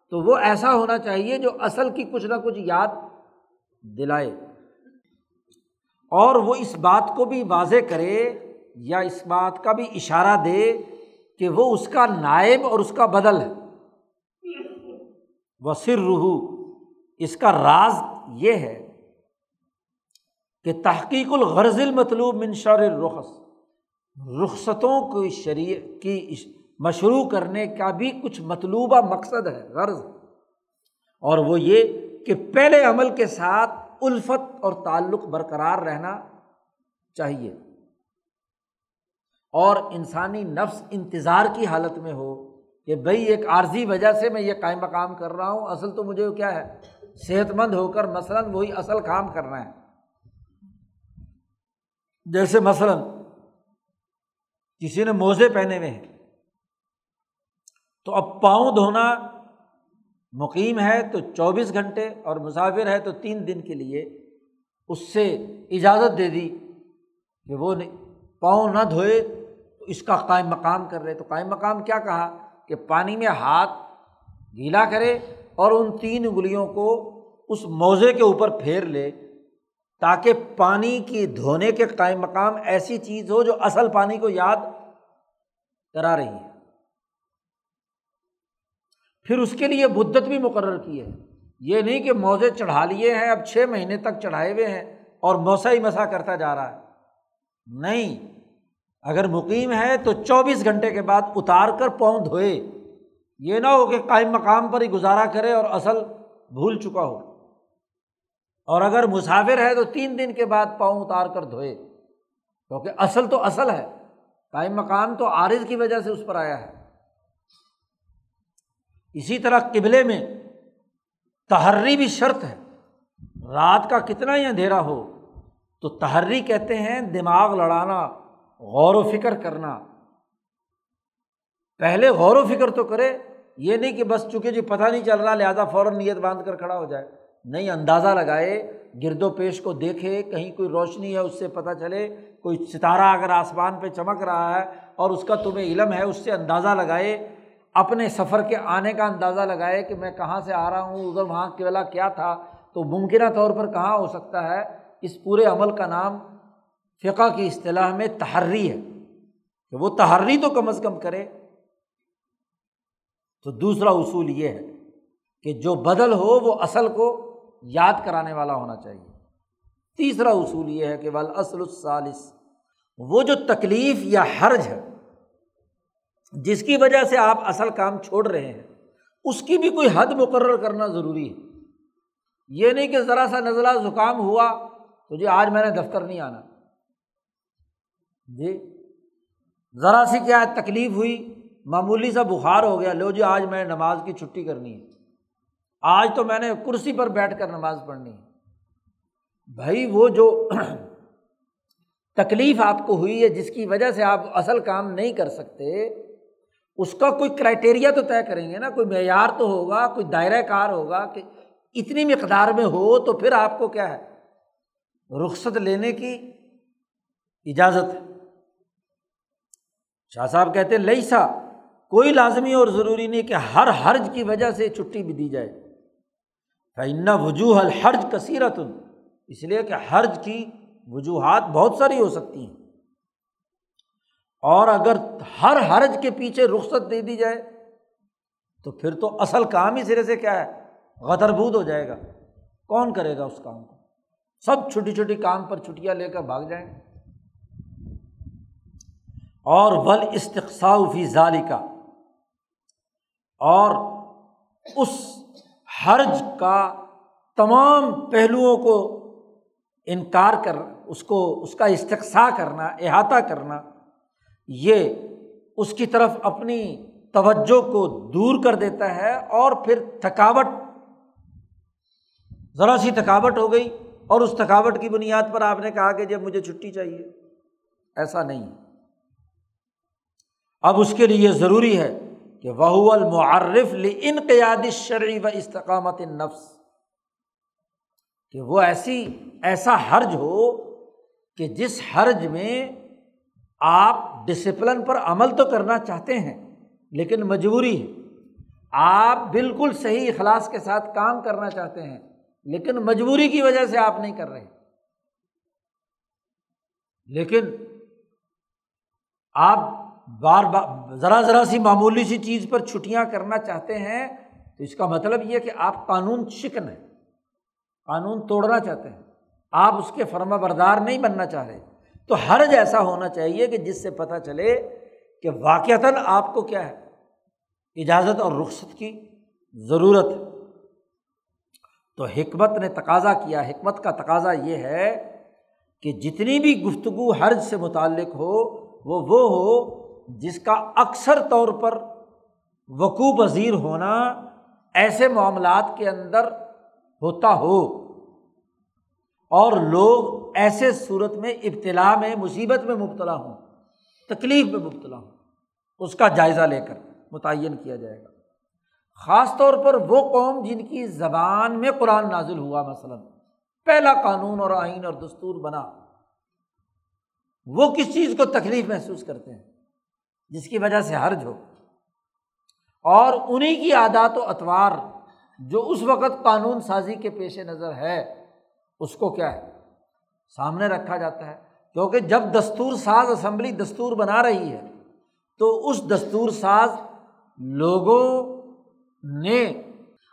تو وہ ایسا ہونا چاہیے جو اصل کی کچھ نہ کچھ یاد دلائے۔ اور وہ اس بات کو بھی واضح کرے یا اس بات کا بھی اشارہ دے کہ وہ اس کا نائب اور اس کا بدل ہے۔ وہ سر روح اس کا راز یہ ہے کہ تحقیق الغرض المطلوب منشور الرخص، رخصتوں کی شریع، کی مشروع کرنے کا بھی کچھ مطلوبہ مقصد ہے، غرض۔ اور وہ یہ کہ پہلے عمل کے ساتھ الفت اور تعلق برقرار رہنا چاہیے۔ اور انسانی نفس انتظار کی حالت میں ہو کہ بھائی ایک عارضی وجہ سے میں یہ قائم مقام کر رہا ہوں، اصل تو مجھے کیا ہے، صحت مند ہو کر مثلاً وہی اصل کام کرنا ہے۔ جیسے مثلاً کسی نے موزے پہنے ہوئے ہیں، تو اب پاؤں دھونا مقیم ہے تو چوبیس گھنٹے اور مسافر ہے تو تین دن کے لیے اس سے اجازت دے دی کہ وہ پاؤں نہ دھوئے تو اس کا قائم مقام کر رہے۔ تو قائم مقام کیا کہا؟ کہ پانی میں ہاتھ گیلا کرے اور ان تین انگلیوں کو اس موزے کے اوپر پھیر لے۔ تاکہ پانی کی دھونے کے قائم مقام ایسی چیز ہو جو اصل پانی کو یاد کرا رہی ہے۔ پھر اس کے لیے بدت بھی مقرر کی ہے۔ یہ نہیں کہ موزے چڑھا لیے ہیں، اب چھ مہینے تک چڑھائے ہوئے ہیں اور موسا ہی مسا کرتا جا رہا ہے۔ نہیں، اگر مقیم ہے تو چوبیس گھنٹے کے بعد اتار کر پاؤں دھوئے۔ یہ نہ ہو کہ قائم مقام پر ہی گزارا کرے اور اصل بھول چکا ہو۔ اور اگر مسافر ہے تو تین دن کے بعد پاؤں اتار کر دھوئے۔ کیونکہ اصل تو اصل ہے۔ قائم مقام تو عارض کی وجہ سے اس پر آیا ہے۔ اسی طرح قبلے میں تحری بھی شرط ہے۔ رات کا کتنا ہی اندھیرا ہو، تو تحری کہتے ہیں دماغ لڑانا، غور و فکر کرنا۔ پہلے غور و فکر تو کرے، یہ نہیں کہ بس چونکہ جی پتہ نہیں چل رہا، لہٰذا فوراً نیت باندھ کر کھڑا ہو جائے۔ نہیں اندازہ لگائے گرد و پیش کو دیکھے، کہیں کوئی روشنی ہے، اس سے پتہ چلے، کوئی ستارہ اگر آسمان پہ چمک رہا ہے اور اس کا تمہیں علم ہے، اس سے اندازہ لگائے، اپنے سفر کے آنے کا اندازہ لگائے کہ میں کہاں سے آ رہا ہوں، ادھر وہاں والا کیا تھا، تو ممکنہ طور پر کہاں ہو سکتا ہے، اس پورے عمل کا نام فقہ کی اصطلاح میں تحری ہے، کہ وہ تحری تو کم از کم کرے۔ تو دوسرا اصول یہ ہے کہ جو بدل ہو، وہ اصل کو یاد کرانے والا ہونا چاہیے۔ تیسرا اصول یہ ہے کہ اصل الثالث، وہ جو تکلیف یا حرج ہے، جس کی وجہ سے آپ اصل کام چھوڑ رہے ہیں، اس کی بھی کوئی حد مقرر کرنا ضروری ہے۔ یہ نہیں کہ ذرا سا نزلہ زکام ہوا تو جی آج میں نے دفتر نہیں آنا۔ جی ذرا سی کیا تکلیف ہوئی، معمولی سا بخار ہو گیا، لو جی آج میں نماز کی چھٹی کرنی ہے۔ آج تو میں نے کرسی پر بیٹھ کر نماز پڑھنی ہے۔ بھائی، وہ جو تکلیف آپ کو ہوئی ہے جس کی وجہ سے آپ اصل کام نہیں کر سکتے، اس کا کوئی کرائٹیریا تو طے کریں گے نا۔ کوئی معیار تو ہوگا، کوئی دائرۂ کار ہوگا کہ اتنی مقدار میں ہو تو پھر آپ کو کیا ہے؟ رخصت لینے کی اجازت ہے۔ شاہ صاحب کہتے ہیں لئی سا کوئی لازمی اور ضروری نہیں کہ ہر حرج کی وجہ سے چھٹی بھی دی جائے۔ فن وجوہ الحرج کثیرت اس لیے کہ حرج کی وجوہات بہت ساری ہو سکتی ہیں۔ اور اگر ہر حرج کے پیچھے رخصت دے دی جائے، تو پھر تو اصل کام ہی سرے سے کیا ہے؟ غدر بود ہو جائے گا۔ کون کرے گا اس کام کو؟ سب چھوٹی چھوٹی کام پر چھٹیاں لے کر بھاگ جائیں۔ اور ول فی ظالی کا اور اس حرج کا تمام پہلوؤں کو انکار کر، اس کو، اس کا استقصا کرنا، احاطہ کرنا، یہ اس کی طرف اپنی توجہ کو دور کر دیتا ہے اور پھر تھکاوٹ، ذرا سی تھکاوٹ ہو گئی اور اس تھکاوٹ کی بنیاد پر آپ نے کہا کہ جب مجھے چھٹی چاہیے، ایسا نہیں۔ اب اس کے لیے ضروری ہے کہ وہ المعرف انقیادی شرعی و استقامت نفس کہ وہ ایسی، ایسا حرج ہو کہ جس حرج میں آپ ڈسپلن پر عمل تو کرنا چاہتے ہیں، لیکن مجبوری ہے۔ آپ بالکل صحیح اخلاص کے ساتھ کام کرنا چاہتے ہیں، لیکن مجبوری کی وجہ سے آپ نہیں کر رہے۔ لیکن آپ بار بار ذرا ذرا سی معمولی سی چیز پر چھٹیاں کرنا چاہتے ہیں، تو اس کا مطلب یہ کہ آپ قانون شکن ہیں، قانون توڑنا چاہتے ہیں، آپ اس کے فرما بردار نہیں بننا چاہ رہے۔ تو حرج ایسا ہونا چاہیے کہ جس سے پتہ چلے کہ واقعتاً آپ کو کیا ہے، اجازت اور رخصت کی ضرورت تو حکمت نے تقاضا کیا، حکمت کا تقاضا یہ ہے کہ جتنی بھی گفتگو حرج سے متعلق ہو، وہ وہ ہو جس کا اکثر طور پر وقوع پذیر ہونا ایسے معاملات کے اندر ہوتا ہو۔ اور لوگ ایسے صورت میں ابتلا میں، مصیبت میں مبتلا ہوں، تکلیف میں مبتلا ہوں، اس کا جائزہ لے کر متعین کیا جائے گا۔ خاص طور پر وہ قوم جن کی زبان میں قرآن نازل ہوا، مثلاً پہلا قانون اور آئین اور دستور بنا، وہ کس چیز کو تکلیف محسوس کرتے ہیں؟ جس کی وجہ سے حرج ہو۔ اور انہیں کی عادات و اطوار جو اس وقت قانون سازی کے پیش نظر ہے، اس کو کیا ہے؟ سامنے رکھا جاتا ہے۔ کیونکہ جب دستور ساز اسمبلی دستور بنا رہی ہے، تو اس دستور ساز لوگوں نے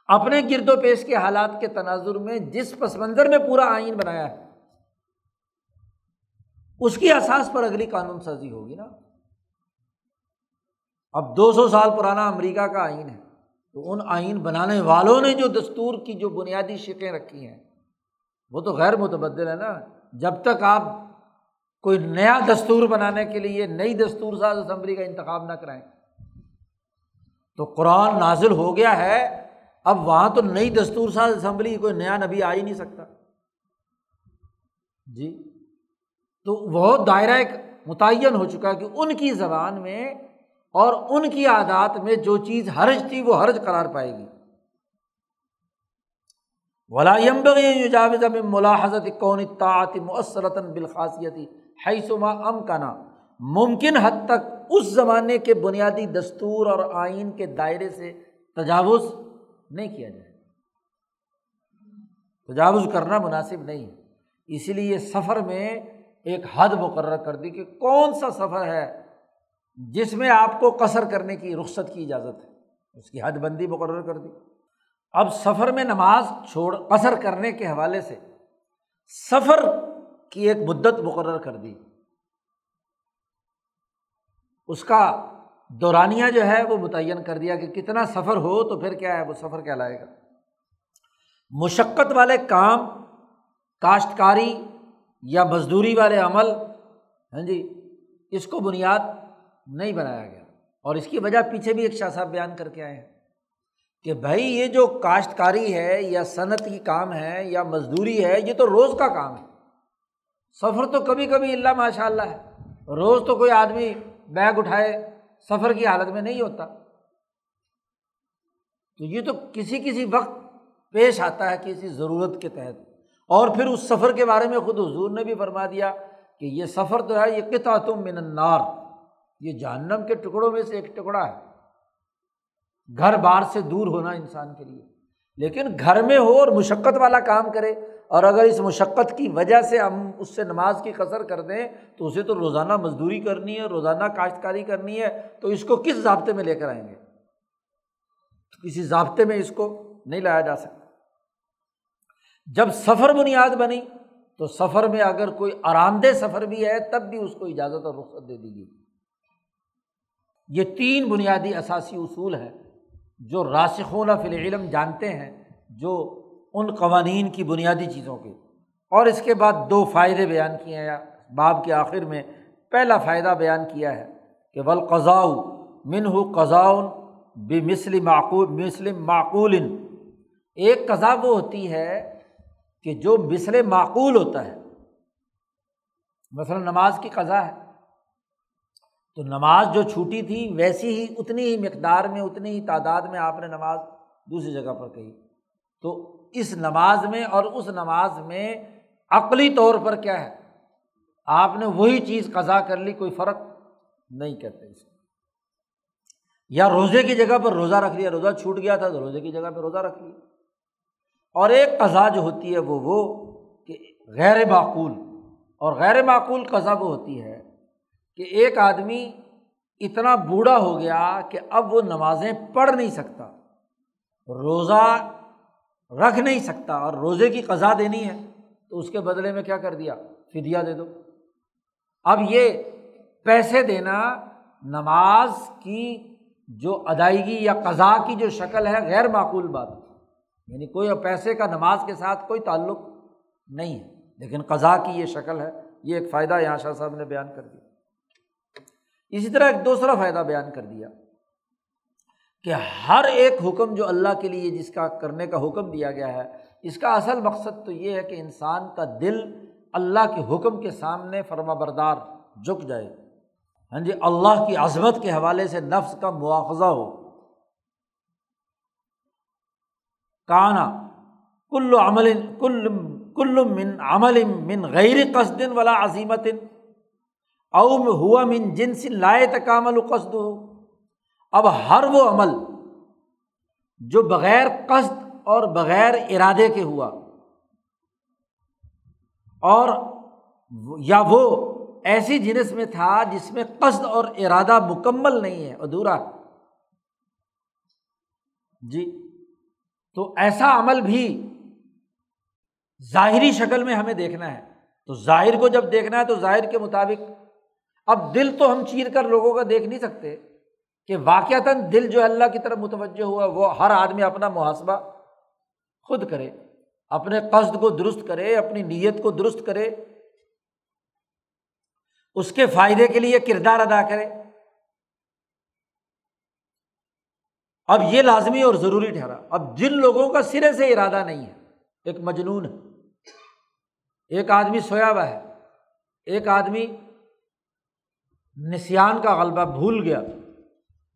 اپنے گرد و پیش کے حالات کے تناظر میں جس پس منظر میں پورا آئین بنایا ہے، اس کی احساس پر اگلی قانون سازی ہوگی نا۔ اب دو سو سال پرانا امریکہ کا آئین ہے، تو ان آئین بنانے والوں نے جو دستور کی، جو بنیادی شکیں رکھی ہیں، وہ تو غیر متبدل ہے نا۔ جب تک آپ کوئی نیا دستور بنانے کے لیے نئی دستور ساز اسمبلی کا انتخاب نہ کرائیں، تو قرآن نازل ہو گیا ہے۔ اب وہاں تو نئی دستور ساز اسمبلی، کوئی نیا نبی آ ہی نہیں سکتا۔ جی تو وہ دائرہ ایک متعین ہو چکا ہے کہ ان کی زبان میں اور ان کی عادات میں جو چیز حرج تھی وہ حرج قرار پائے گی۔ جاوز ملاحظت کون طاعت مؤثرتاً بالخاصیتی حیثما ام کنا ممکن حد تک اس زمانے کے بنیادی دستور اور آئین کے دائرے سے تجاوز نہیں کیا جائے۔ تجاوز کرنا مناسب نہیں۔ ہے اسی لیے سفر میں ایک حد مقرر کر دی کہ کون سا سفر ہے جس میں آپ کو قصر کرنے کی رخصت کی اجازت ہے۔ اس کی حد بندی مقرر کر دی۔ اب سفر میں نماز چھوڑ، قصر کرنے کے حوالے سے سفر کی ایک مدت مقرر کر دی۔ اس کا دورانیہ جو ہے وہ متعین کر دیا کہ کتنا سفر ہو تو پھر کیا ہے، وہ سفر کہلائے گا۔ مشقت والے کام، کاشتکاری یا مزدوری والے عمل ہاں جی اس کو بنیاد نہیں بنایا گیا۔ اور اس کی وجہ پیچھے بھی ایک شاہ صاحب بیان کر کے آئے ہیں کہ بھائی یہ جو کاشتکاری ہے یا صنعت کی کام ہے یا مزدوری ہے، یہ تو روز کا کام ہے۔ سفر تو کبھی کبھی اللہ ماشاء اللہ ہے۔ روز تو کوئی آدمی بیگ اٹھائے سفر کی حالت میں نہیں ہوتا۔ تو یہ تو کسی کسی وقت پیش آتا ہے کسی ضرورت کے تحت۔ اور پھر اس سفر کے بارے میں خود حضور نے بھی فرما دیا کہ یہ سفر تو ہے، یہ کتا تم من النار۔ یہ جہنم کے ٹکڑوں میں سے ایک ٹکڑا ہے۔ گھر بار سے دور ہونا انسان کے لیے۔ لیکن گھر میں ہو اور مشقت والا کام کرے، اور اگر اس مشقت کی وجہ سے ہم اس سے نماز کی قصر کر دیں، تو اسے تو روزانہ مزدوری کرنی ہے، روزانہ کاشتکاری کرنی ہے، تو اس کو کس ضابطے میں لے کر آئیں گے؟ کسی ضابطے میں اس کو نہیں لایا جا سکتا۔ جب سفر بنیاد بنی، تو سفر میں اگر کوئی آرام دہ سفر بھی ہے، تب بھی اس کو اجازت اور رخصت دے دی گئی۔ یہ تین بنیادی اثاثی اصول ہے جو راسخون فی العلم جانتے ہیں، جو ان قوانین کی بنیادی چیزوں کے۔ اور اس کے بعد دو فائدے بیان کیے ہیں۔ باب کے آخر میں پہلا فائدہ بیان کیا ہے کہ ولقضاء من ہو قزاؤن بے مسلم معقول مسلم معقول۔ ایک قضا وہ ہوتی ہے کہ جو بسر معقول ہوتا ہے۔ مثلاً نماز کی قضا ہے۔ تو نماز جو چھوٹی تھی ویسی ہی اتنی ہی مقدار میں، اتنی ہی تعداد میں آپ نے نماز دوسری جگہ پر کہی۔ تو اس نماز میں اور اس نماز میں عقلی طور پر کیا ہے؟ آپ نے وہی چیز قضا کر لی، کوئی فرق نہیں کرتے اس یا روزے کی جگہ پر روزہ رکھ لیا، روزہ چھوٹ گیا تھا تو روزے کی جگہ پہ روزہ رکھ لیا۔ اور ایک قضا جو ہوتی ہے وہ وہ کہ غیر معقول اور غیر معقول قضا وہ ہوتی ہے کہ ایک آدمی اتنا بوڑھا ہو گیا کہ اب وہ نمازیں پڑھ نہیں سکتا، روزہ رکھ نہیں سکتا اور روزے کی قضا دینی ہے، تو اس کے بدلے میں کیا کر دیا؟ فدیا دے دو۔ اب یہ پیسے دینا نماز کی جو ادائیگی یا قضا کی جو شکل ہے غیر معقول بات۔ یعنی کوئی پیسے کا نماز کے ساتھ کوئی تعلق نہیں ہے، لیکن قضا کی یہ شکل ہے۔ یہ ایک فائدہ یہاں شاہ صاحب نے بیان کر دیا۔ اسی طرح ایک دوسرا فائدہ بیان کر دیا کہ ہر ایک حکم جو اللہ کے لیے جس کا کرنے کا حکم دیا گیا ہے، اس کا اصل مقصد تو یہ ہے کہ انسان کا دل اللہ کے حکم کے سامنے فرما بردار جھک جائے۔ ہاں جی اللہ کی عظمت کے حوالے سے نفس کا مواخذہ ہو۔ کانا کل عمل کل کل من عمل من غیر قصد ولا عظیمت اوم ہوا من جن سے لائے تکامل قصد ہو اب ہر وہ عمل جو بغیر قصد اور بغیر ارادے کے ہوا، اور یا وہ ایسی جنس میں تھا جس میں قصد اور ارادہ مکمل نہیں ہے، ادھورا۔ جی تو ایسا عمل بھی ظاہری شکل میں ہمیں دیکھنا ہے۔ تو ظاہر کو جب دیکھنا ہے تو ظاہر کے مطابق اب دل تو ہم چیر کر لوگوں کا دیکھ نہیں سکتے کہ واقعتاً دل جو اللہ کی طرف متوجہ ہوا، وہ ہر آدمی اپنا محاسبہ خود کرے، اپنے قصد کو درست کرے، اپنی نیت کو درست کرے، اس کے فائدے کے لیے کردار ادا کرے۔ اب یہ لازمی اور ضروری ٹھہرا۔ اب جن لوگوں کا سرے سے ارادہ نہیں ہے، ایک مجنون ہے، ایک آدمی سویا ہوا ہے، ایک آدمی نسان کا غلبہ بھول گیا۔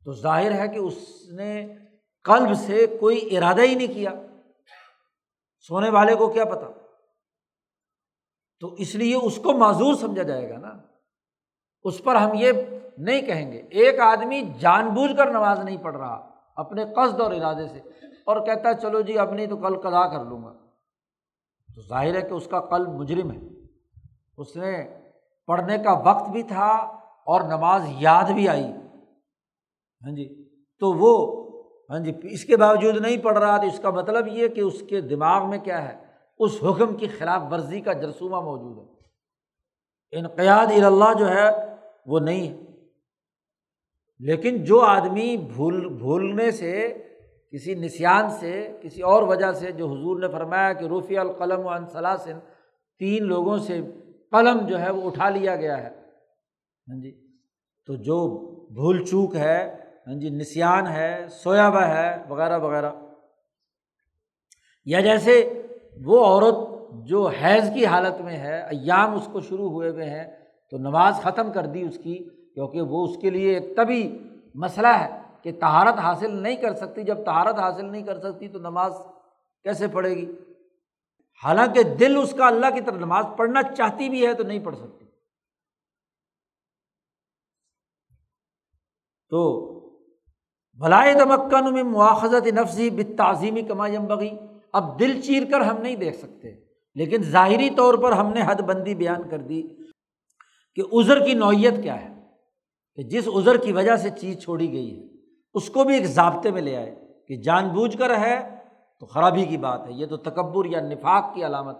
تو ظاہر ہے کہ اس نے قلب سے کوئی ارادہ ہی نہیں کیا۔ سونے والے کو کیا پتا؟ تو اس لیے اس کو معذور سمجھا جائے گا نا۔ اس پر ہم یہ نہیں کہیں گے۔ ایک آدمی جان بوجھ کر نماز نہیں پڑھ رہا، اپنے قصد اور ارادے سے، اور کہتا ہے، چلو جی اب نہیں تو کل قدا کر لوں گا۔ تو ظاہر ہے کہ اس کا قلب مجرم ہے۔ اس نے پڑھنے کا وقت بھی تھا اور نماز یاد بھی آئی۔ ہاں جی تو وہ ہاں جی اس کے باوجود نہیں پڑھ رہا تو اس کا مطلب یہ کہ اس کے دماغ میں کیا ہے؟ اس حکم کی خلاف ورزی کا جرسومہ موجود ہے۔ انقیاد اللہ جو ہے وہ نہیں ہے۔ لیکن جو آدمی بھول، بھولنے سے، کسی نسان سے، کسی اور وجہ سے، جو حضور نے فرمایا کہ رفیع القلم و انصلاسن تین لوگوں سے قلم جو ہے وہ اٹھا لیا گیا ہے۔ ہاں جی۔ تو جو بھول چوک ہے ہاں جی نسان ہے سویابہ ہے، وغیرہ وغیرہ۔ یا جیسے وہ عورت جو حیض کی حالت میں ہے، ایام اس کو شروع ہوئے ہوئے ہیں، تو نماز ختم کر دی اس کی، کیونکہ وہ اس کے لیے ایک طبی مسئلہ ہے کہ تہارت حاصل نہیں کر سکتی۔ جب تہارت حاصل نہیں کر سکتی، تو نماز کیسے پڑھے گی؟ حالانکہ دل اس کا اللہ کی طرف نماز پڑھنا چاہتی بھی ہے تو نہیں پڑھ سکتی۔ تو بلائے تمکن میں مواخذت نفسی بت تعظیمی کمایم بگی اب دل چیر کر ہم نہیں دیکھ سکتے۔ لیکن ظاہری طور پر ہم نے حد بندی بیان کر دی کہ ازر کی نوعیت کیا ہے، کہ جس ازر کی وجہ سے چیز چھوڑی گئی ہے، اس کو بھی ایک ضابطے میں لے آئے کہ جان بوجھ کر ہے تو خرابی کی بات ہے، یہ تو تکبر یا نفاق کی علامت۔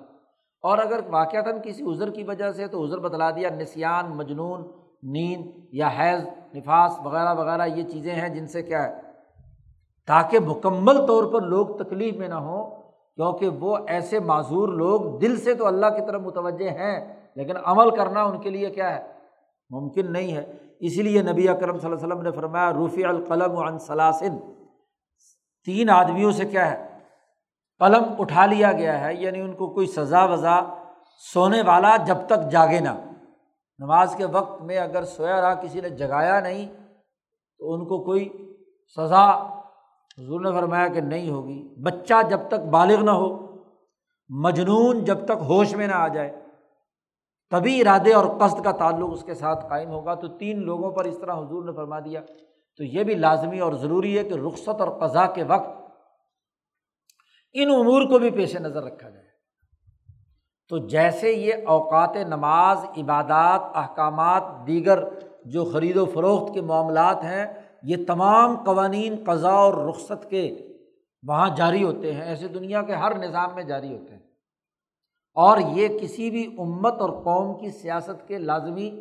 اور اگر واقعات کسی ازر کی وجہ سے تو ازر بتلا دیا نسان مجنون نیند یا حیض، نفاس وغیرہ وغیرہ یہ چیزیں ہیں جن سے کیا ہے؟ تاکہ مکمل طور پر لوگ تکلیف میں نہ ہوں، کیونکہ وہ ایسے معذور لوگ دل سے تو اللہ کی طرف متوجہ ہیں، لیکن عمل کرنا ان کے لیے کیا ہے؟ ممکن نہیں ہے۔ اسی لیے نبی اکرم صلی اللہ علیہ وسلم نے فرمایا رفیع القلم و انصلاسن تین آدمیوں سے کیا ہے؟ قلم اٹھا لیا گیا ہے یعنی ان کو کوئی سزا وزا سونے والا جب تک جاگے نہ۔ نماز کے وقت میں اگر سویا رہا، کسی نے جگایا نہیں، تو ان کو کوئی سزا حضور نے فرمایا کہ نہیں ہوگی۔ بچہ جب تک بالغ نہ ہو، مجنون جب تک ہوش میں نہ آ جائے، تبھی ارادے اور قصد کا تعلق اس کے ساتھ قائم ہوگا۔ تو تین لوگوں پر اس طرح حضور نے فرما دیا۔ تو یہ بھی لازمی اور ضروری ہے کہ رخصت اور قضا کے وقت ان امور کو بھی پیش نظر رکھا جائے۔ تو جیسے یہ اوقات نماز، عبادات، احکامات دیگر جو خرید و فروخت کے معاملات ہیں، یہ تمام قوانین، قضاء اور رخصت کے وہاں جاری ہوتے ہیں، ایسے دنیا کے ہر نظام میں جاری ہوتے ہیں۔ اور یہ کسی بھی امت اور قوم کی سیاست کے لازمی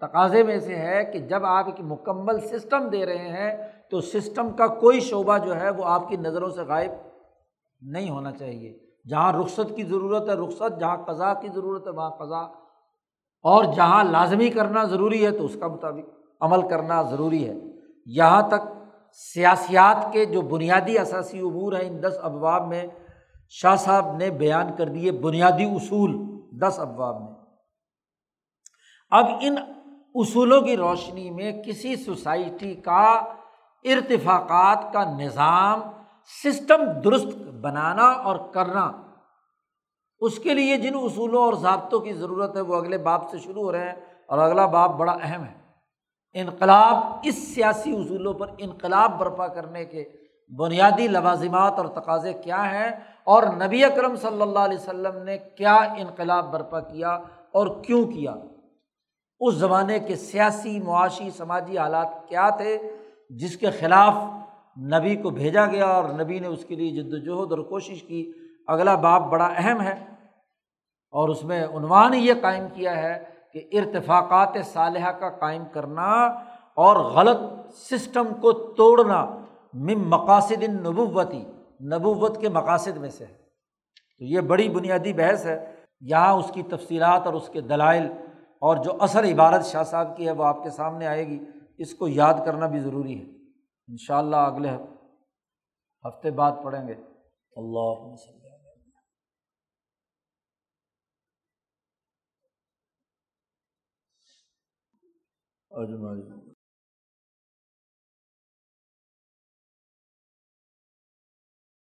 تقاضے میں سے ہے کہ جب آپ ایک مکمل سسٹم دے رہے ہیں، تو سسٹم کا کوئی شعبہ جو ہے وہ آپ کی نظروں سے غائب نہیں ہونا چاہیے۔ جہاں رخصت کی ضرورت ہے رخصت، جہاں قضا کی ضرورت ہے، وہاں قضا اور جہاں لازمی کرنا ضروری ہے تو اس کا مطابق عمل کرنا ضروری ہے۔ یہاں تک سیاسیات کے جو بنیادی اثاثی امور ہیں، ان دس ابواب میں شاہ صاحب نے بیان کر دیے، بنیادی اصول دس ابواب میں۔ اب ان اصولوں کی روشنی میں کسی سوسائٹی کا ارتفاقات کا نظام سسٹم درست بنانا اور کرنا۔ اس کے لیے جن اصولوں اور ضابطوں کی ضرورت ہے، وہ اگلے باپ سے شروع ہو رہے ہیں اور اگلا باپ بڑا اہم ہے۔ انقلاب، اس سیاسی اصولوں پر انقلاب برپا کرنے کے بنیادی لوازمات اور تقاضے کیا ہیں اور نبی اکرم صلی اللہ علیہ وسلم نے کیا انقلاب برپا کیا اور کیوں کیا؟ اس زمانے کے سیاسی، معاشی، سماجی حالات کیا تھے جس کے خلاف نبی کو بھیجا گیا اور نبی نے اس کے لیے جد وجہد اور کوشش کی۔ اگلا باپ بڑا اہم ہے اور اس میں عنوان یہ قائم کیا ہے کہ ارتفاقات صالحہ کا قائم کرنا اور غلط سسٹم کو توڑنا مم مقاصد نبوتی نبوت کے مقاصد میں سے ہے۔ تو یہ بڑی بنیادی بحث ہے۔ یہاں اس کی تفصیلات اور اس کے دلائل اور جو اثر عبارت شاہ صاحب کی ہے وہ آپ کے سامنے آئے گی۔ اس کو یاد کرنا بھی ضروری ہے۔ ان شاء اللہ اگلے ہفتے بعد پڑھیں گے۔ اللہ اجمائی